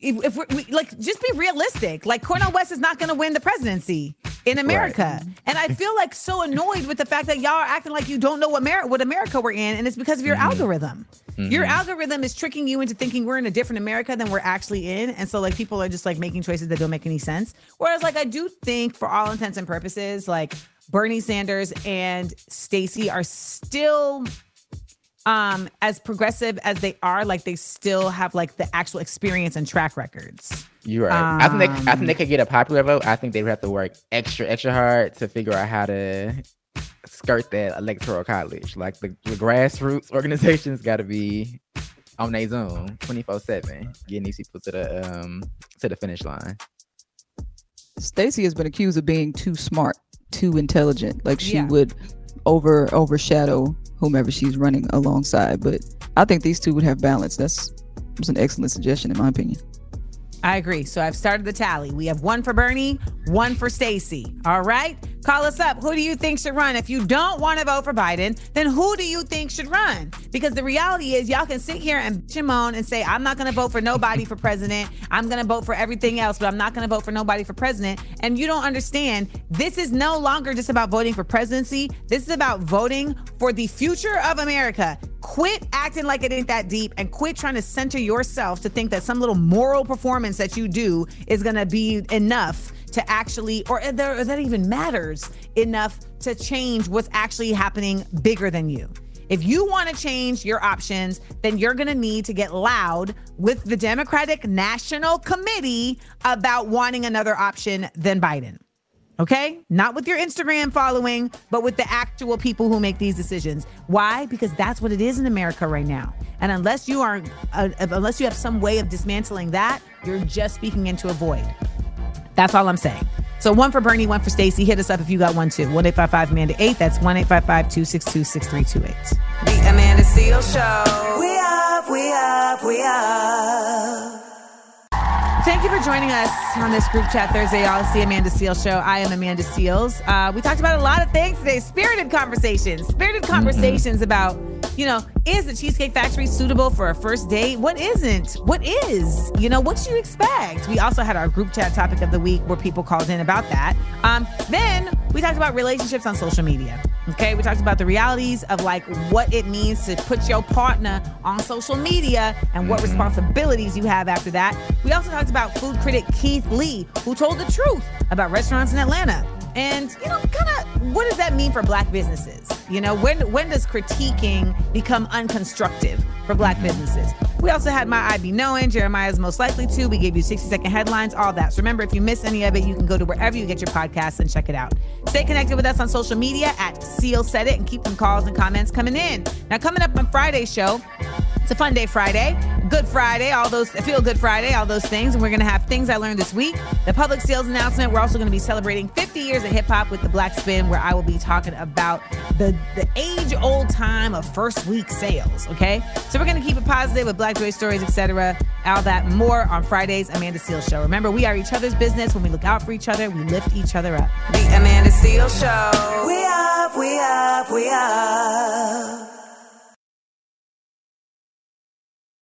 If, if we're, we, like just be realistic. Like cornel west is not going to win the presidency in america. And i feel like so annoyed with the fact that y'all are acting like you don't know what, Ameri- what america we're in and it's because of your algorithm. Your Mhm. algorithm is tricking you into thinking we're in a different america than we're actually in and so like people are just like making choices that don't make any sense. Whereas like i do think for all intents and purposes like bernie sanders and stacey are still um as progressive as they are like they still have like the actual experience and track records You're right. I think they, I Um, think they could get a popular vote. I think they would have to work extra, extra hard to figure out how to skirt that electoral college. Like the, the grassroots (laughs) organizations got to be on their zone 24 seven, getting these people to the um to the finish line. Stacey has been accused of being too smart, too intelligent. Like she Yeah. would over overshadow whomever she's running alongside. But I think these two would have balance. That's, that's an excellent suggestion in my opinion. I agree. So I've started the tally. We have one for Bernie, one for Stacey. All right. Call us up. Who do you think should run? If you don't want to vote for Biden, then who do you think should run? Because the reality is, y'all can sit here and bitch and moan and say, I'm not going to vote for nobody for president. I'm going to vote for everything else, but I'm not going to vote for nobody for president. And you don't understand, this is no longer just about voting for presidency. This is about voting for the future of America. Quit acting like it ain't that deep and quit trying to center yourself to think that some little moral performance that you do is going to be enough to actually, or that, even matters enough to change what's actually happening bigger than you. If you want to change your options, then you're going to need to get loud with the Democratic National Committee about wanting another option than Biden. Okay? Not with your Instagram following, but with the actual people who make these decisions. Why? Because that's what it is in America right now. And unless you are uh, unless you have some way of dismantling that, you're just speaking into a void. That's all I'm saying. So one for Bernie, one for Stacey. Hit us up if you got one too. 1-855 Amanda 8. That's 1-855-262-6328. The Amanda Seales Show. We up, we up, we up. Thank you for joining us on this group chat Thursday, the Amanda Seales Show. I am Amanda Seales. Uh, we talked about a lot of things today. Spirited conversations. Spirited conversations about, you know, is the Cheesecake Factory suitable for a first date? What isn't? What is? You know, what should you expect? We also had our group chat topic of the week where people called in about that. Um, then we talked about relationships on social media. Okay, we talked about the realities of like what it means to put your partner on social media and what mm-hmm. responsibilities you have after that. We also talked about food critic Keith Lee, who told the truth about restaurants in Atlanta. And you know, kind of what does that mean for black businesses? You know, when when does critiquing become unconstructive for black businesses? We also had my I be knowing, Jeremiah's most likely to. We gave you 60 second headlines, all that. So remember, if you miss any of it, you can go to wherever you get your podcasts and check it out. Stay connected with us on social media at Seal Said It and keep them calls and comments coming in. Now, coming up on Friday's show, it's a fun day Friday. Good Friday, all those Feel Good Friday, all those things. And we're going to have things I learned this week, the public sales announcement. We're also going to be celebrating 50 years of hip hop with the Black Spin, where I will be talking about the, the age old time of first week sales. Okay. So we're going to keep it positive with Black Joy stories, etc. All that more on Friday's Amanda Seales Show. Remember, we are each other's business. When we look out for each other, we lift each other up. The Amanda Seales Show. We up, we up, we up.